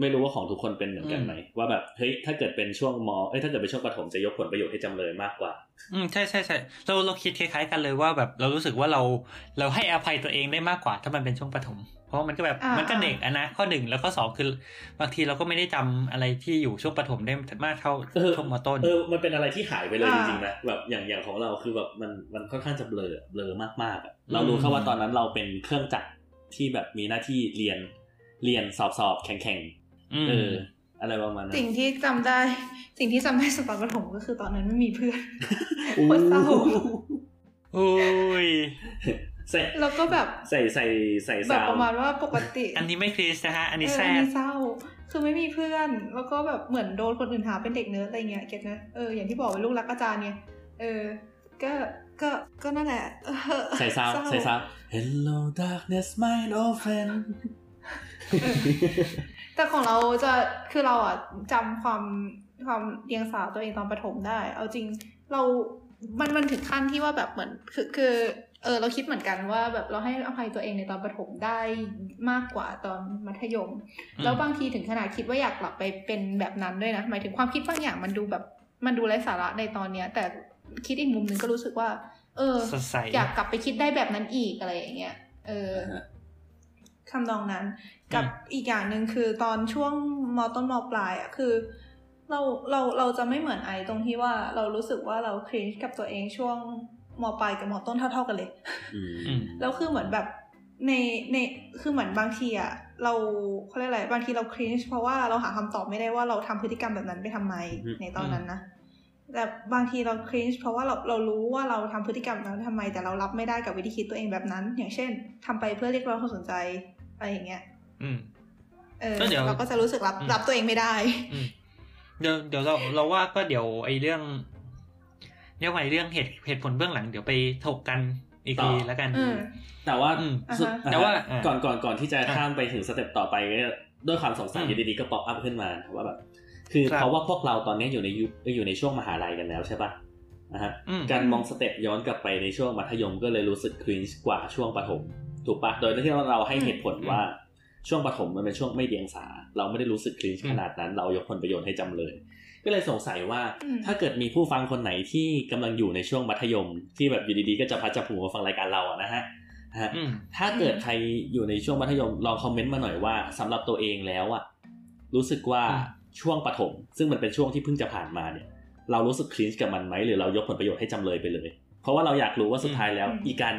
ไม่รู้ว่าของทุกคนเป็นเหมือนกันไหมว่าแบบเฮ้ยถ้าเกิดเป็นช่วงมเอ้ยถ้าเกิดเป็นช่วงประถมจะยกผลประโยชน์ให้จำเลยมากกว่า อืมใช่ใช่ใช่เราเราคิดคล้ายๆกันเลยว่าแบบเรารู้สึกว่าเราเราให้อภัยตัวเองได้มากกว่า ถ้ามันเป็นช่วงประถม เพราะว่ามันก็แบบอ่ามัมันก็เด็กอะนะข้อหนึ่งแล้วก็สองคือบางทีเราก็ไม่ได้จำอะไรที่อยู่ช่วงประถมได้มากเท่าเออช่วงมต้นเออมันเป็นอะไรที่หายไปเลยอ่าจริงๆนะแบบอย่างอย่างของเราคือแบบมันมันค่อนข้างจะเบลอเบลอมากๆอะเรารู้แค่ว่าตอนนั้นเราเป็นเครื่องจักรที่แบบมีหน้าที่เรียนเรียนสอบสอบแข่งแข่งอืม เออ อะไรประมาณนั้นสิ่งที่จำได้ สิ่งที่จำได้สตอนประถมก็คือตอนนั้นไม่มีเพื่อนอู้โคตรเศร้าโอ้ยใส่แล้วก็แบบใส่ใส่ใส่แบบซาวประมาณว่าปกติ อันนี้ไม่ cringe นะฮะ อันนี้เออ sad อันนี้เศร้า คือไม่มีเพื่อน แล้วก็แบบเหมือนโดนคนอื่นหาเป็นเด็กเนิร์ดอะไรเงี้ย get นะเอออย่างที่บอกเป็นลูกรักอาจารย์เนี่ยเออ ก็ก็ก็นั่นแหละเออใส่ซาวเศร้ใส่ซาว Hello darkness my old friend แต่ของเราจะคือเราอะจำความความเรียงสาตัวเองตอนประถมได้ เอาจริงเรา มันมันถึงขั้นที่ว่าแบบเหมือนคือคือเออเราคิดเหมือนกันว่าแบบเราให้อภัยตัวเองในตอนประถมได้มากกว่าตอนมัธยม แล้วบางทีถึงขนาดคิดว่าอยากกลับไปเป็นแบบนั้นด้วยนะหมายถึงความคิดบางอย่างมันดูแบบมันดูไร้สาระในตอนเนี้ย แต่คิดอีกมุมหนึ่งก็รู้สึกว่า เออสดใสอยากกลับไปคิดได้แบบนั้นอีกอะไรอย่างเงี้ยเออ อ่าฮะคำนองนั้น กับอีกอย่างหนึ่งคือตอนช่วงมต้นมปลายอะคือ เราเราเราจะไม่เหมือนไอตรงที่ว่าเรารู้สึกว่าเราครินกับตัวเองช่วงมปลายกับมต้นเท่า ๆกันเลยอืมอืมแล้วคือเหมือนแบบในในคือเหมือนบางทีอะเราเขาเรียกอะไรบางทีเราครินเพราะว่าเราหาคำตอบไม่ได้ว่าเราทำพฤติกรรมแบบนั้นไปทำไมในตอนนั้นนะแต่บางทีเราครินเพราะว่าเราเรารู้ว่าเราทำพฤติกรรมนั้นทำไม แต่เรารับไม่ได้กับวิธีคิดตัวเองแบบนั้น อย่างเช่นทำไปเพื่อเรียกร้องความสนใจ อะไรอย่างเงี้ย อืม เออก็เดี๋ยวเราก็จะรู้สึกรับอืมรับตัวเองไม่ได้อืมเดี๋ยวเดี๋ยวเราเราว่าก็เดี๋ยวไอ้เรื่องเรียกว่าไอ้เรื่องเหตุเหตุผลเบื้องหลังเดี๋ยวไปถกกันอีกทีแล้วกันอืมแต่ว่าอืมสุดอ่าฮะแต่ว่าอะก่อนก่อนก่อนที่จะอะข้ามไปถึงสเต็ปต่อไปก็ด้วยความสงสัยอืมอยู่ดีๆก็ pop up ขึ้นมาว่าแบบคือครับเพราะว่าพวกเราตอนนี้อยู่ในยุคเอ้ยอยู่ในช่วงมหาลัยกันแล้วใช่ปะนะฮะอืมการมอง step ย้อนกลับไปในช่วงมัธยมก็เลยรู้สึก cringe กว่าช่วงประถม ถูกปะโดยที่เราให้เหตุผลว่าช่วงประถมมันเป็นช่วงไม่เดียงสา เราไม่ได้รู้สึก cringe อืมขนาดนั้น เรายกผลประโยชน์ให้จำเลย ก็เลยสงสัยว่าอืมถ้าเกิดมีผู้ฟังคนไหนที่กำลังอยู่ในช่วงมัธยม ที่แบบอยู่ดีๆก็จับพลัดจับผลูมาฟังรายการเราอะนะฮะนะฮะอืมถ้าเกิดใครอยู่ในช่วงมัธยมลองคอมเมนต์มาหน่อยว่าสำหรับตัวเองแล้วอะรู้สึกว่าอืมช่วงปฐมซึ่งมันเป็นช่วงที่เพิ่งจะผ่านมาเนี่ย เรารู้สึกคลีนกับมันไหมหรือเรายกผลประโยชน์ให้จำเลยไปเลย เพราะว่าเราอยากรู้ว่าสุดท้ายแล้วอืมอีการ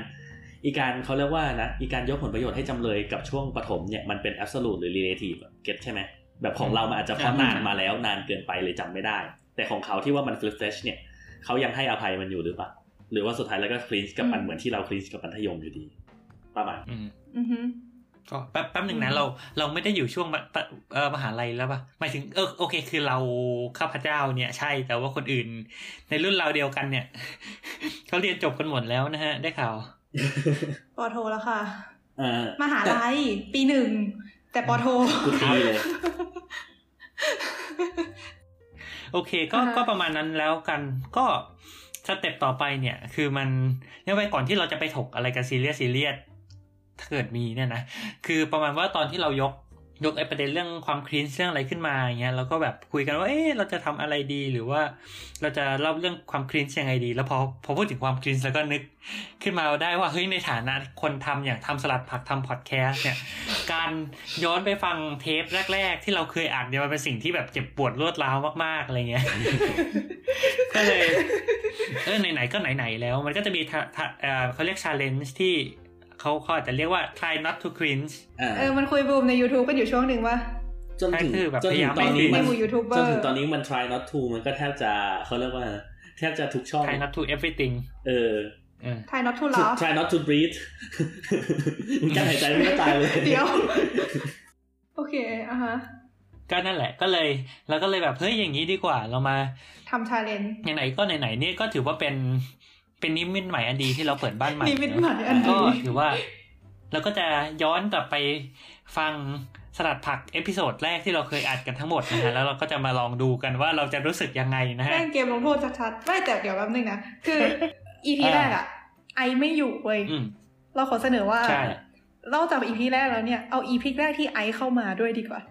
อีการเขาเรียกว่านะอีการยกผลประโยชน์ให้จำเลยกับช่วงปฐมเนี่ยมันเป็น absolute หรือ relative เก็ตใช่ไหมแบบของเรามันอาจจะเพราะอืมนานมาแล้วนานเกินไปเลยจำไม่ได้ แต่ของเขาที่ว่ามัน flip flash เนี่ยเขายังให้อภัยมันอยู่หรือเปล่าหรือว่าสุดท้ายแล้วก็คลีนกับมันเหมือนที่เราคลีนกับมัธยมอยู่ดี ประมาณอืมอือฮึก็แป๊บแป๊บหนึ่งนะอืมเราเราไม่ได้อยู่ช่วงมปเออมหาลัยแล้วป่ะหมายถึงเออโอเค คือเราข้าพเจ้าเนี่ยใช่แต่ว่าคนอื่น ในรุ่นเราเดียวกันเนี่ยเขาเรียนจบกันหมดแล้วนะฮะ ได้ข่าว ปอโทแล้วค่ะอ่ามหาลัยปีหนึ่ง แต่ปอโทกูตีเลย โอเค ก็อ่าฮะก็ประมาณนั้นแล้วกัน ก็ step ต่อไปเนี่ย คือมันเนี่ยไปก่อนที่เราจะไปถกอะไรกันซีเรียสซีเรียสถ้าเกิดมีเนี่ยนะ คือประมาณว่าตอนที่เรายก ยกไอ้ประเด็นเรื่องความ cringe เรื่องอะไรขึ้นมาอย่างเงี้ยเราก็แบบคุยกันว่าเอ๊ะเราจะทำอะไรดีหรือว่า เราจะเล่าเรื่องความ cringe ยังไงดี แล้วพอพอพูดถึงความ cringe แล้วก็นึกขึ้นมาได้ว่าเฮ้ยในฐานะคนทำอย่างทำสลัดผักทำพอดแคสต์เนี่ย การย้อนไปฟังเทปแรก ๆ ที่เราเคยอ่านเนี่ยมันเป็นสิ่งที่แบบเจ็บปวดรวดร้าวมากๆอะไรเงี้ยก็เลยเออไหนๆก็ไหนๆแล้ว มันก็จะมีทะทะเอ่อเขาเรียก challenge ที่ เขาเขาอาจจะเรียกว่า try not to cringe อ่าเออมันคุยบูมใน YouTube กันอยู่ช่วงหนึ่งว่าจนถึงคือแบบจนพยาถึยางมตอนนี้ไม่มันในหมู่ยูทูบเบอร์จนถึงตอนนี้มัน try not to มันก็แทบจะเขาเรียกว่าแทบจะทุกช่อง try not to everything เออเออทาย not to laugh try not to breathe มึงการหายใจไม่ก็ตายเลยเดี๋ยวโอเคอะฮะก็นั่นแหละก็เลยเราก็เลยแบบเฮ้ยอย่างนี้ดีกว่าเรามาทำ challengeไหนๆก็ไหนๆเนี่ยก็ถือว่าเป็น เป็นนิมิตใหม่อันดีที่เราเปิดบ้านใหม่นิมิตใหม่อันดีก็ถือว่าเราก็จะย้อนกลับไปฟังสลัดผัก episode แรกที่เราเคยอัดกันทั้งหมดนะฮะแล้วเราก็จะมาลองดูกันว่าเราจะรู้สึกยังไงนะฮะแม่งเกมลงโทษชัดๆไม่แต่เดี๋ยวแป๊บนึงนะคือ EP อ่าแรกอะไอไม่อยู่เว้ยอืมเราขอเสนอว่า ใช่นอกจาก EP แรกแล้วเนี่ยเอา EP แรกที่ไอเข้ามาด้วยดีกว่า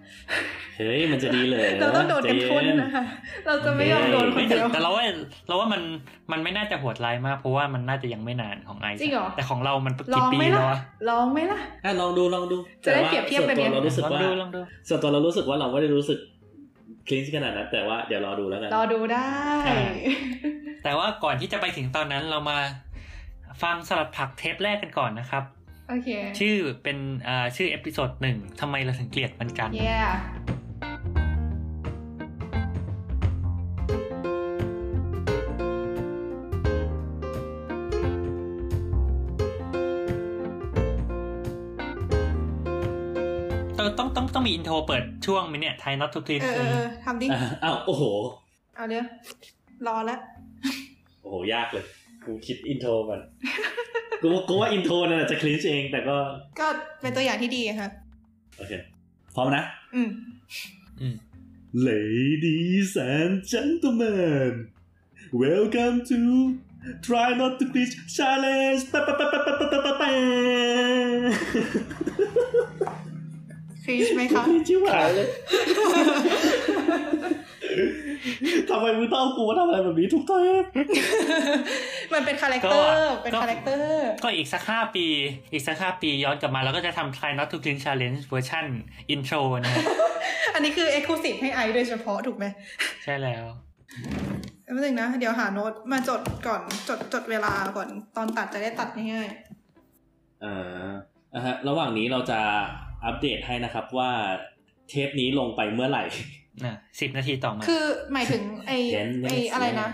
เฮ้ยมันจะดีเลย เราต้องโดนกันทุนนะคะ เราจะไม่ยอมโดนคนไม่แต่เดียวแต่เราว่าเราว่ามันมันไม่น่าจะโหดร้ายมาก เพราะว่ามันน่าจะยังไม่นานของไอซ์จริงเหรอแต่ของเรามันลกี่องปีไหมแล้ล่ะวอะลองไหมล่ะอะลองดูลองดู จะได้แต่ว่าเปรียบเทียบกันส่วนไงตัวเรารู้สึกลองว่าดูลองดูส่วนตัวเรารู้สึกว่าเราไม่ได้รู้สึกcringe ขนาดนั้นแต่ว่าเดี๋ยวรอดูแล้วกันรอดูได้อ่าแต่ว่าก่อนที่จะไปถึงตอนนั้นเรามาฟังสลัดผักเทปแรกกันก่อนนะครับ โอเค ชื่อเป็นอ่าชื่อ episode หนึ่งทำไมเราถึงเกลียดมันกัน yeah ต้องต้องต้องต้องมี intro เปิดช่วงไหมเนี่ยไทย not to clean เออเออเออทำดิอะอ้าวโอ้โห เอาเดี๋ยวรอแล้ว โอ้โห ยากเลย กูคิด intro ก่อน กูกูว่า intro น่ะจะ cringe เองแต่ก็ ก็เป็นตัวอย่างที่ดีครับโอเค พร้อมนะ อืมอืม Ladies and gentlemen welcome to try not to cringe challenge ปะปะปะปะปะปะปะปะปะ cringe ไหมคะชิบหายเลย ทำไมมึงต้องเอากูมาทำอะไรแบบนี้ทุกเทปมันเป็น character เป็น characterก็อีกสักห้าปี อีกสักห้าปีย้อนกลับมาเราก็จะทำ try not to cringe challenge เวอร์ชัน intro นะฮะอันนี้คือ exclusive ให้ไอซ์โดยเฉพาะถูกไหม ใช่แล้วไม่เป็นไรนะ เดี๋ยวหาโน้ตมาจดก่อนจดจดเวลาก่อนตอนตัดจะได้ตัดง่ายอ่าอ่าฮะ ระหว่างนี้เราจะอัปเดตให้นะครับว่าเทปนี้ลงไปเมื่อไหร่ นะสิบนาทีต่อมาๆคือหมายถึงไอเห็นไอเห็นอะไรนะ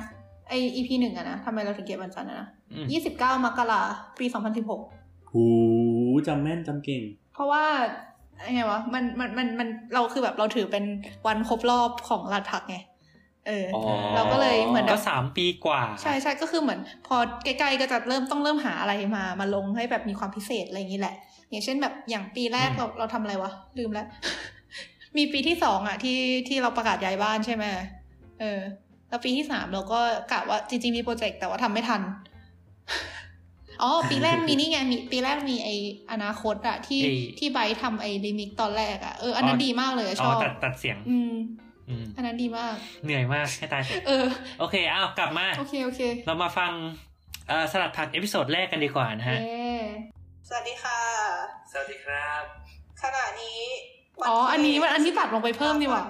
ไออีพีหนึ่งอะนะทำไมเราถึงเก็บวันจันทร์อะนะมยี่สิบเก้ามกราปีสองพันสิบหกหูจำแม่นจำเก่ง เพราะว่าไงวะมันมันมันมันเราคือแบบเราถือเป็นวันครบรอบของรัฐพักไงเออออ๋อเราก็เลยเหมือนก็สามปีกว่า ใช่ใช่ก็คือเหมือน พอใกล้ๆก็จะเริ่มต้องเริ่มหาอะไรมามาลงให้แบบมีความพิเศษอะไรอย่างนี้แหละ อย่างเช่นแบบอย่างปีแรกอืมเราเราทำอะไรวะลืมแล้ว มีปีที่สองอะที่ที่เราประกาศย้ายบ้านใช่ไหมเออ แล้วปีที่สามเราก็กะว่าจริงๆมีโปรเจกต์แต่ว่าทำไม่ทันอ๋อปีแรกมีนี่ไงมีปีแรกมีไออนาคตอะที่ไอ้ที่ไบร์ททำไอรีมิกตอนแรกอะเอออันนั้นดีมากเลยอะชอ๋ออบตัดตัดเสียงอืมอืมอันนั้นดีมาก เหนื่อยมากให้ตายเถอะเออ โอเคอ้าวกลับมา โอเคโอเค เรามาฟังเอ่อสลัดผัก episode แรกกันดีกว่านะฮะเย้สวัสดีค่ะ สวัสดีครับ ขณะนี้ อ๋อ อันนี้มันอันที่ตัดลงไปเพิ่มนี่หว่า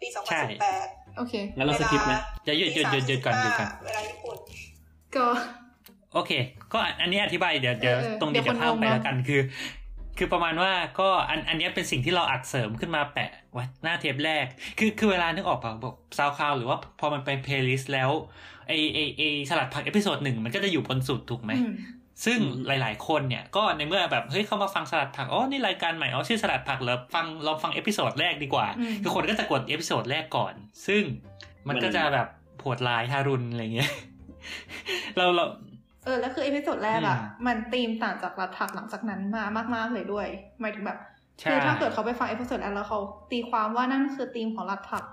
ปีใช่2018โอเค งั้นเรา skip ไหมเดี๋ยวหยุดหยุดหยุดหยุดก่อนหยุดก่อนเวลาญี่ปุ่นก็โอเค ก็อันนี้อธิบายเดี๋ยวเดี๋ยวเออตรงนี้เดี๋จะพาคนพาพไปงงเนอะแล้วกันคือ คือประมาณว่าก็อันอันนี้เป็นสิ่งที่เราอัดเสริมขึ้นมาแปะไว้หน้าเทปแรก คือคือเวลานึกออกป่ะบอก SoundCloud หรือว่าพอมันเป็น playlist แล้วไอไอไอสลัดผัก episode หนึ่งมันก็จะอยู่บนสุดถูกไหมอืม ซึ่งอืมหลาย ๆ คนเนี่ยก็ในเมื่อแบบเฮ้ยเข้ามาฟังสลัดผักอ๋อนี่รายการใหม่อ๋อชื่อสลัดผักเหรอฟังลองฟัง episode แรกดีกว่าอืมคือคนก็จะกด episode แรกก่อน ซึ่งมันก็จะแบบโหดร้ายทารุณอะไรเงี้ยเราเราเออแล้วคือ episode แรกอะอืมมันธีมต่างจากสลัดผักหลังจากนั้นมามาก ๆ เลยด้วยหมายถึงแบบใช่คือถ้าเกิดเขาไปฟัง episode แรกแล้วเขาตีความว่านั่นคือธีมของสลัดผัก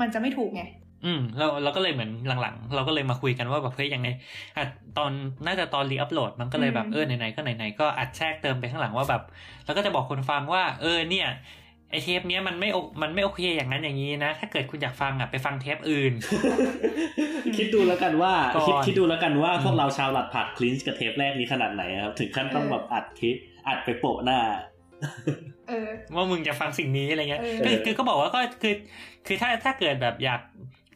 มันจะไม่ถูกไง อืมเราเราก็เลยเหมือนหลังๆ เราก็เลยมาคุยกันว่าแบบเฮ้ยยังไงอะตอนน่าจะตอน reupload มันก็เลยแบบอืมเออไหนๆก็ไหนๆก็อัดแทรกเติมไปข้างหลังว่าแบบ แล้วก็จะบอกคนฟังว่า เออเนี่ยไอเทปเนี้ยมันไม่โอมันไม่โอเคอย่างนั้นอย่างนี้นะ ถ้าเกิดคุณอยากฟังอะไปฟังเทปอื่น คิดดูแล้วกันว่าก่อนคิดคิดดูแล้วกันว่าอืมพวกเราชาวหลัดผักคลินช์กับเทปแรกนี้ขนาดไหนครับถึงขั้นต้องแบบอัดคลิปอัดไปโปะหน้าเออว่ามึงจะฟังสิ่งนี้อะไรเงี้ยเออคือคือก็บอกว่าก็คือ คือถ้าถ้าเกิดแบบอยาก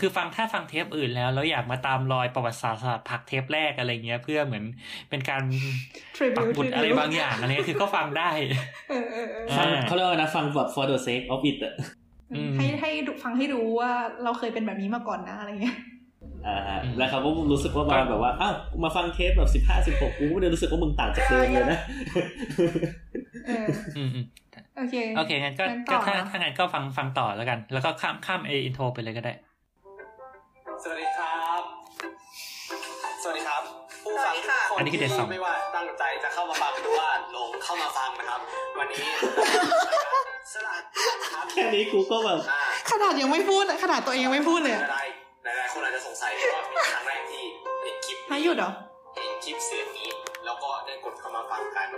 คือฟังถ้าฟังเทปอื่นแล้วแล้วอยากมาตามรอยประวัติศาสตร์ศาสตร์ผักเทปแรกอะไรเงี้ย เพื่อเหมือนเป็นการ tribute ปักบุตร tribute อะไรบางอย่างอะไรเงี้ยคือก็ฟังได้เออเออเออฟังอ่าเขาเรียกว่านะฟังแบบ for the sake of it อะอืมให้ให้ดูฟังให้รู้ว่าเราเคยเป็นแบบนี้มาก่อนนะอะไรเงี้ยอ่าฮะอืมแล้วเขาก็รู้สึกว่ามาแบบว่าอ้าวมาฟังเทปแบบสิบห้าสิบหกกูไม่ได้รู้สึกว่ามึงต่างจากเดิมเลยนะเอออืมอืมโอเคโอเคงั้นก็งั้นต่ก็อถ้านะถ้างั้นก็ฟังฟังต่อแล้วกัน แล้วก็ข้ามข้ามไออินโทรไปเลยก็ได้ สวัสดีครับ สวัสดีครับ ผู้ฟังทุกคอันนนี้คือเด็ดสองที่ไม่ว่าตั้งใจจะเข้ามาฟังหรือว่าหลงเข้ามาฟังนะครับ วันนี้สลัดครับแค่นี้กูก็แบบ อ่าขนาดยังไม่พูดขนาดตัวเองยังไม่พูดเลยอะอะไรหลายๆคนอาจจะสงสัยว่าเป็นครั้งแรกที่เห็นคลิปให้หยุดเหรอ เห็นคลิปเสียงนี้ แล้วก็ได้กดเข้ามาฟังกัน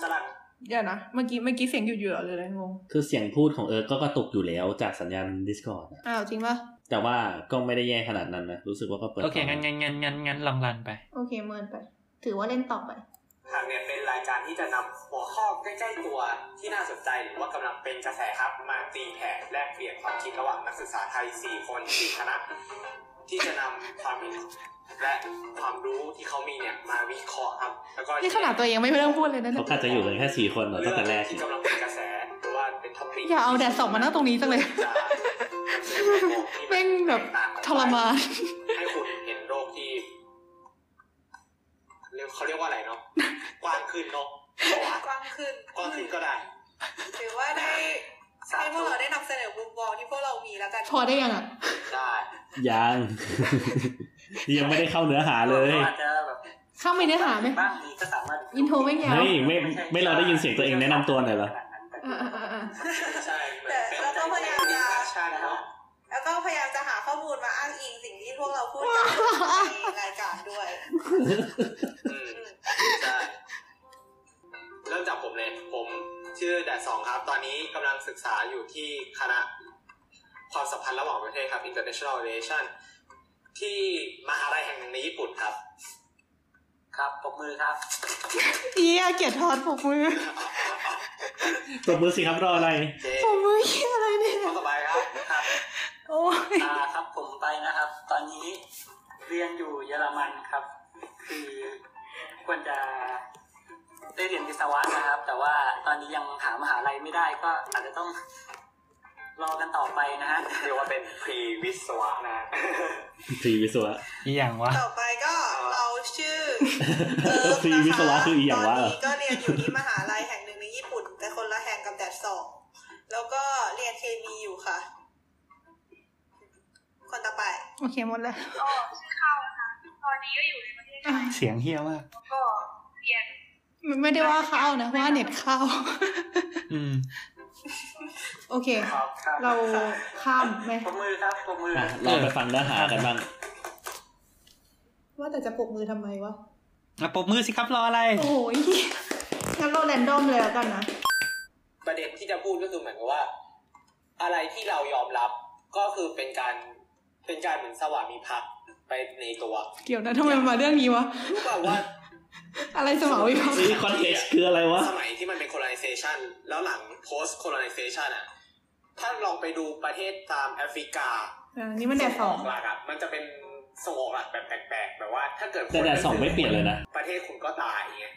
สลัด เดี๋ยวนะเมื่อกี้เมื่อกี้เสียงหยุดอยู่เหรอหรืออะไรงง คือเสียงพูดของเอิร์กก็กระตุกอยู่แล้วจากสัญญาณ Discord อะอ้าวจริงปะแต่ว่าก็ไม่ได้แย่ขนาดนั้นนะ รู้สึกว่าก็เปิดโอเคงั้นงั้นงั้นงั้นงั้นลองรันไป โอเคเมินไป ถือว่าเล่นต่อไปทางเนี่ยเป็นรายการที่จะนำหัวข้อใกล้ๆตัวที่น่าสนใจหรือว่ากำลังเป็นกระแสครับมาตีแผ่แลกเปลี่ยนความคิดระหว่างนักศึกษาไทย 4 คน4คณะที่จะนำความเห็น และความรู้ที่เขามีเนี่ยมาวิเคราะห์ครับแล้วก็นี่ขนาดตัวเองยังไม่เริ่มพูดเลยนะเขากะจะอยู่กันแค่สี่คนเหรอตั้งแต่แรกที่กำลังเป็นกระแสหรือว่าเป็นท็อปิกอย่าเอาแดดส่องมานั่งตรงนี้จังเลยแม่งแบบทรมานให้คุณเห็นโลกที่เรียกเขาเรียกว่าอะไรเนาะกว้างขึ้นเนาะกว้างขึ้นกว้างขึ้นก็ได้หรือว่าได้ให้พวกเราได้นำเสนอมุมมองที่พวกเรามีแล้วกัน พอได้ยังอะได้ยัง ยังไม่ได้เข้าเนื้อหาเลยอาจจะแบบเข้าไปเนื้อหาไหมบ้างนี้ก็สามารถอินโทรไม่ยาวเฮ้ยไม่ไม่เราได้ยินเสียงตัวเองแนะนำตัวหน่อยเหรออ่าอ่าอ่าอ่าใช่แต่เราก็พยายามจะใช่เนาะแล้วก็พยายามจะหาข้อมูลมาอ้างอิงสิ่งที่พวกเราพูดกันในรายการด้วยอืมใช่เริ่มจากผมเลย ผมชื่อแดดสองครับ ตอนนี้กำลังศึกษาอยู่ที่คณะความสัมพันธ์ระหว่างประเทศครับ international relation ที่มหาลัยแห่งหนึ่งในญี่ปุ่นครับ ครับปรบมือครับเอียเกียรติทอดปกมือตบมือสิครับรออะไรเจผมมือเหี้ยอะไรเนี่ยคนต่อไปครับครับโอ้ยอ่าครับผมไปนะครับ ตอนนี้เรียนอยู่เยอรมันครับ คือควรจะได้เรียนวิศวะนะครับ แต่ว่าตอนนี้ยังหามหาลัยไม่ได้ก็อาจจะต้อง รอกันต่อไปนะฮะเรียกว่าเป็นพรีวิศวะนะพรีวิศวะอีอย่างวะต่อไปก็เราชื่อเอิร์ฟพรีนะวิศคะวะคืออีหยังวะตอนนี้ก็เรียนอยู่ที่มหาลัยแห่งหนึ่งในญี่ปุ่น แต่คนละแห่งกับแดดสองแล้วก็เรียนเคมีอยู่ค่ะ คนต่อไป โอเคหมดแล้วก็ชื่อข้าวนะคะตอนนี้ก็อยู่ในประเทศไทยเสียงเฮี้ยมากแล้วก็เรียนไม่ได้ว่าเข้านะว่าเน็ตเข้า อืม โอเค ครับครับเราข้ามไหมปรบมือครับปรบมืออะเราไปฟังเนื้อหากันบ้างว่าแต่จะปรบมือทำไมวะอะปรบมือสิครับรออะไร โอ้ยงั้นเราแรนดอมเลยแล้วกันนะ ประเด็นที่จะพูดก็คือเหมือนกับว่า อะไรที่เรายอมรับก็คือเป็นการเป็นการเหมือนสวามีภักดิ์ไปในตัว เกี่ยวนะทำไมมันมาเรื่องนี้วะ รู้ป่าว่า อะไรสมองวิพัฒน์นี่คอนเท็กซ์คืออะไรวะ สมัยที่มันเป็น colonization แล้วหลัง post colonization อะ ถ้าลองไปดูประเทศตามแอฟริกาอ่านี่มันแดดสองส่หลักอะ มันจะเป็นส่งออกหลักแบบแปลกๆแบบว่า ถ้าเกิดแต่แดดสองไม่เปลี่ยนเลยนะ ประเทศคุณก็ตายอย่างเงี้ย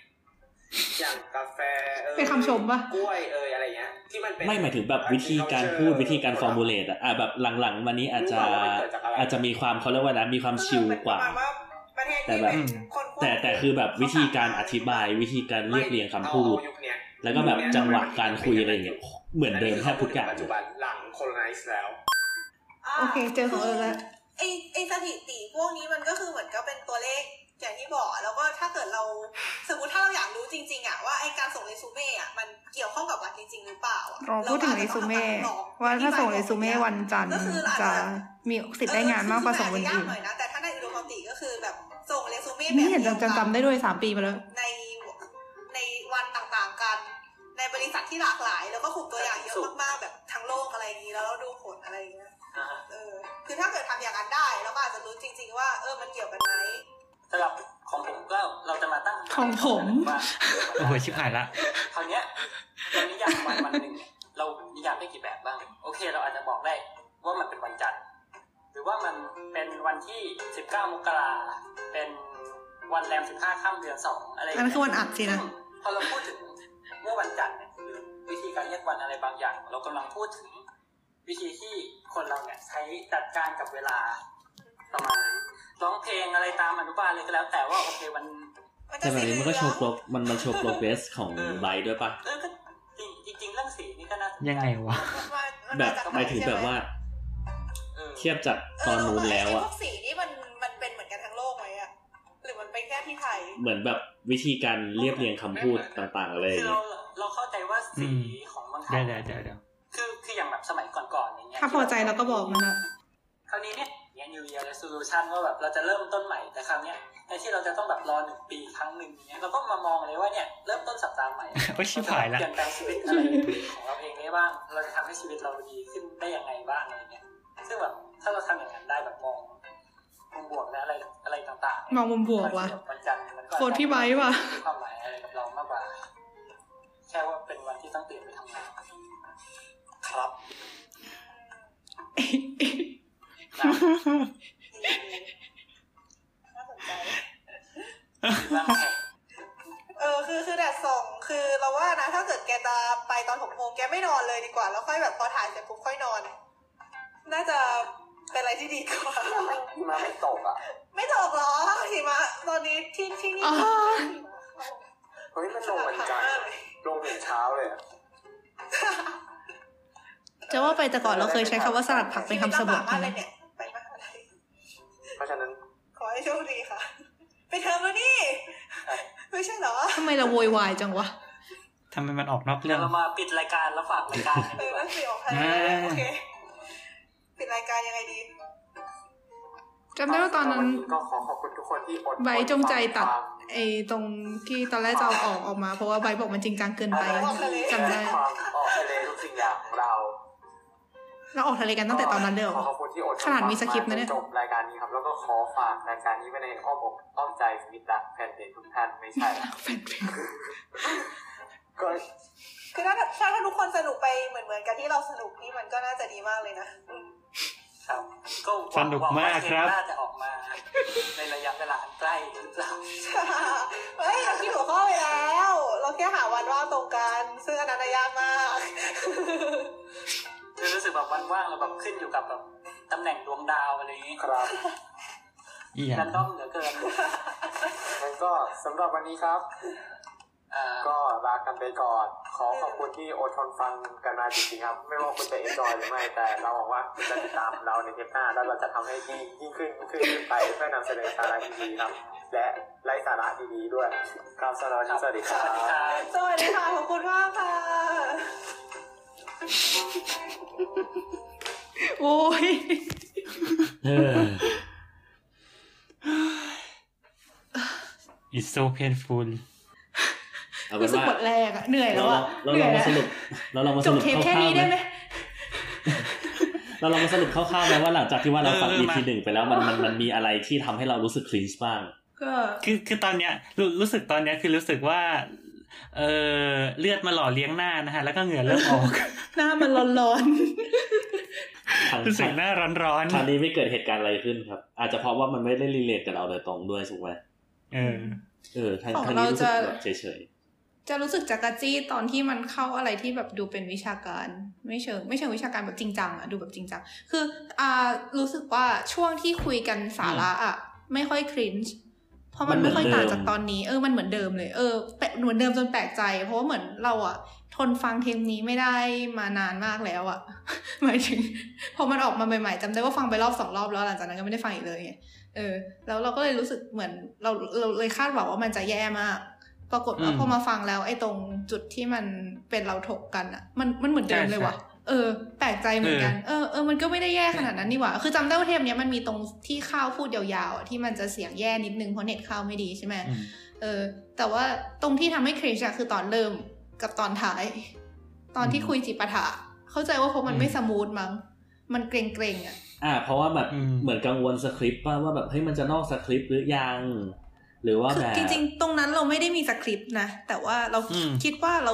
อย่างกาแฟเออเป็นคำชมปะกล้วยเอยอะไรเงี้ยที่มันเป็นไม่หมายถึงแบบวิธีการพูดวิธีการฟอร์มูลเลตอะอะแบบหลังๆมานี้อาจจะอาจจะมีความเขาเรียกว่านะมีความชิลกว่า ประมณว่าประเทศแต่ที่แบบเป็นคนพวกแต่แต่คือแบบวิธีการอธิบายวิธีการเรียบเรียงคำพูดเอายุคเนี้ยแล้วก็แบบจังหวะการคุยอะไรอย่างเงี้ยเหมือนเดิมแทบทุกอย่างปัจจุบันหลัง colonize แล้วาโอเคเจอของเออแล้วไอไอสถิติพวกนี้มันก็คือเหมือนกับเป็นตัวเลขอย่างที่บอกแล้วก็ถ้าเกิดเราสมมติถ้าเราอยากรู้จริง ๆอะว่าไอการส่งเรซูเม่อะมันเกี่ยวข้องกับวันจริง ๆ หรือเปล่าอะเราพูดถึงเรซูเม่ว่าถ้าส่งเรซูเม่วันจันทร์ก็คืออาจจะมีสิทธิ์ได้งานมากกว่าส่งวันยาอื่กนหน่อยนะแต่ถ้าในอุดมค ติก็คือแบบส่งเรซูเม่แบบนี่เห็นดียวกัจำจำได้ด้วยสามปีมาแล้ว ในในวันต่างๆกัน ในบริษัทที่หลากหลาย แล้วก็กลุ่มตัวอย่างเยอะมากๆแบบทั้งโลกอะไรอย่างนี้แล้วเราดูผลอะไรอย่างเงี้ยอ่าฮะเออคือถ้าเกิดทำอย่างนั้นได้เราก็อาจจะรู้จริง ๆ ว่าเออมันเกี่ยวกันไหมสำหรับของผมก็เราจะมาตั้งของผมว่าโอ้โหชิบหายละคราวเนี้ยเรานิยามวันวันหนึ่งเนี่ยเรานิยามได้กี่แบบบ้าง โอเค เราอาจจะบอกได้ว่ามันเป็นวันจันทร์ หรือว่ามันเป็นวันที่ 19 มกราเป็นวันแรม 15ค่ำเดือนสองอะไรย่างอันนั้เงี้ยนคือวันอัดสินะซึ่งพอเราพูดถึงเมื่อวันจันทร์เนี่ยหรือวิธีการเรียกวันอะไรบางอย่าง เรากำลังพูดถึงวิธีที่คนเราเนี่ยใช้จัดการกับเวลาประมาณนั้นร้องเพลงอะไรตามอนุบาลเลยก็แล้ว แต่ว่าโอเคมันมันจะแต่แบบสีนี้มันก็โชว์เหโปลืรองมันมันโชว์โปรเกรสของไบร์ทด้วยปะเออก็จริงจริงๆเรื่องสีนี่ก็น่าสนใจยังไงวะมันมามันแบบจกหมายถึงแบบว่า เออเทียบจากตอนนู้นแล้วเอออะพวกสีนี่มันมันเป็นเหมือนกันทั้งโลกไหมอะหรือมันเป็นแค่ที่ไทย เหมือนแบบวิธีการเรียบเรียงคำพูดต่างๆอะไรอคืย่าองเราเงี้ยเราเข้าใจว่าสีอืมของเมืองไทเดี๋ยยวเดี๋ยวเดี๋ยวเดี๋ยวคือคืออย่างแบบสมัยก่อนๆอย่างเงี้ยถ้าพอใจเราก็บอกมันนะคราวนี้เนี่ยอย่าง New Year Resolution ว่าแบบเราจะเริ่มต้นใหม่แต่คราวเนี้ยในที่เราจะต้องแบบรอหนึ่งปีครั้งหนึ่งอย่างเงี้ยเราก็มามองเลยว่าเนี่ยเริ่มต้นสัปดาห์ใหม่โอ้ยชิบหายละเปลี่ยนแปลงชีวิตอะไรของเราเองได้บ้างเราจะทำให้ชีวิตเราดีขึ้นได้ยังไงบ้างอะไรเงี้ย ซึ่งแบบถ้าเราทำอย่างนั้นได้แบบมองมองบวกและอะไรอะไรต่างๆมองมุมบวกว่ะวันจันทร์มันก็โคตรพี่ไบร์ทว่ะมีความหมายอะไรกับเรามากกว่า แค่ว่าเป็นวันที่ต้องตื่นไปทำงานครับน่าสนใจบ้างแข่งเออคือคือแดดส่องคือเราว่านะ ถ้าเกิดแกจะไปตอนหกโมงแกไม่นอนเลยดีกว่า แล้วค่อยแบบพอถ่ายเสร็จปุ๊บค่อยนอน น่าจะเป็นอะไรที่ดีกว่าที่มาไม่ตกอะ ไม่ตกหรอหิมะตอนนี้ที่ที่นี่อ๋อเฮ้ยมันลงวันจันทร์อะลงถึงเช้าเลยอะจะว่าไปแต่ก่อนเราเคยใช้คำว่าสลัดผักเป็นคำสะบัดมากเลนะยเนี่ยไปมหาลัยเพราะฉะนั้น ขอให้โชคดีค่ะ ไปเทอมแล้วนี่ ไม่ใช่เหรอทำไมเราโวยวายจังวะทำไมมันออกนอกเรื่เดี๋อยงวเรามาปิดรายการแล้วฝากรายการกันเอดีอกว่านั่นสิออกทะเลอ่าโอเค ปิดรายการยังไงดีจำได้ว่าตอนนั้นก็ขอขอบคุณทุกคนที่อดไบร์ทจงใจตัดความไอ้ตรงที่ตอนแรกจะเอาออกออกมา เพราะว่าไบร์ทบอกมันจริงจังเกินไปจำได้ความออกทะเลทุกสิ่งอย่างของเราเราออกทะเลกันตั้งแต่ตอนนั้นเลยเหรอขอขอบคุณที่อดทขนาดมีสคริปต์นะเนี่ยจบรายการนี้ครับ แล้วก็ขอฝากรายการนี้ไว้ในอ้อมอกอ้อมใจมิตรรักแฟนเพจทุกท่านไม่ใช่ละแฟนเพจก็คือถ้าถ้าถ้าทุกคนสนุกไปเหมือนเหมือนกันที่เราสนุกนี่มันก็น่าจะดีมากเลยนะอืม ครับก็หสวังนุกหวังว่มากครับเทปน่าจะออกมา ในระยะเวลาอันใกล้หรือเปล่าเฮ้ยเราคิดหัวข้อไปแล้ว เราแค่หาวันว่างตรงกันซึ่งอันนั้นนะยากมากคือรู้สึกแบบวันว่างเราแบบขึ้นอยู่กับแบบตำแหน่งดวงดาวอะไรอย่างนี้ครับอีหยังรันดอมเหลือเกินงั้นก็สำหรับวันนี้ครับอ่า ก็ลากันไปก่อน ขอขอบคุณที่อดทนฟังกันมาจริงๆครับ ไม่ว่าคุณจะเอนจอยหรือไม่ แต่เราหวังว่าคุณจะติดตามเราในเทปหน้า แล้วเราจะทำให้ดียิ่งขึ้นยิ่งขึ้นไปเพื่อนำเสนอสาระดีๆครับ และไร้สาระดีๆด้วย ครับสำหรับวันนี้สวัสดีคสรัวัสดีครับบสวัสดีค่ะ ขอบคุณมากค่ะ โอ้ยเออ it's so painful เอาเป็ รู้นสึกว่าหมดแรงอะเหนื่อยแล้เราวอะเราเหนื่เราอยมาแล้วสรุปเราลองมาจสบรุปเทปแค่คร่าวนี้ๆได้ไหมเราลองมาสรุปคร่าวๆไหมว่าหลังจากที่ว่าเราฟังเออ EP มาหนึ่งไปแล้วมันมันมันมีอะไรที่ทำให้เรารู้สึกคลีนบ้างก็คือคือตอนเนี้ยรู้รู้สึกตอนเนี้ยคือรู้สึกว่า เออเลือดมาหล่อเลี้ยงหน้านะฮะ แล้วก็เหงื่อเริ่มออก หน้ามันร้อนทางรู้สึกหน้าร้อนคราวนี้ไม่เกิดเหตุการณ์อะไรขึ้นครับ อาจจะเพราะว่ามันไม่ได้รีเลทกับเราโดยตรงด้วยถูกไหมๆเออเออทางของทางเรานี้รู้สึกจะแบบเฉยๆ จะรู้สึกจักรจี้ตอนที่มันเข้าอะไรที่แบบดูเป็นวิชาการ ไม่เชิงไม่เชิงวิชาการแบบจริงจังอะดูแบบจริงจังคืออ่ารู้สึกว่าช่วงที่คุยกันสาระอะไม่ค่อยครินช์เพราะมันไม่ค่อยต่างจากตอนนี้เออมันเหมือนเดิมเลยเออแปลเหมือนเดิมจนแปลกใจ เพราะว่าเหมือนเราอะทนฟังเทปนี้ไม่ได้มานานมากแล้วอะหมายถึงพอมันออกมาใหม่ๆจำได้ว่าฟังไปรอบสองรอบแล้วหลังจากนั้นก็ไม่ได้ฟังอีกเลยเออ แล้วเราก็เลยรู้สึกเหมือนเราเราเลยคาดหวังว่ามันจะแย่มาก ปรากฏว่าอืมพอมาฟังแล้ว ไอ้ตรงจุดที่มันเป็นเราถกกันอะมันมันเหมือนเดิมเลยว่ะใช่เออแปลกใจเหมือนกันเออเออมันก็ไม่ได้แย่ขนาดนั้นนี่หว่า คือจำได้ว่าเทปเนี้ยมันมีตรงที่ข้าวพูดยาวๆอะที่มันจะเสียงแย่นิดนึงเพราะเน็ตข้าวไม่ดีใช่ไหมอืมเออ แต่ว่าตรงที่ทำให้ cringe อะคือตอนเริ่มกับตอนท้าย ตอนที่คุยจิปาถะเข้าใจว่าเพราะมันไม่ smooth มั้งมันเกร็งๆอะๆอ่า เพราะว่าแบบอืมเหมือนกังวลสคริปต์ว่าว่าแบบเฮ้ยมันจะนอกสคริปต์หรือยัง หรือว่าคือแบบจริงๆ ตรงนั้นเราไม่ได้มีสคริปต์นะ แต่ว่าเราอืมคิดว่าเรา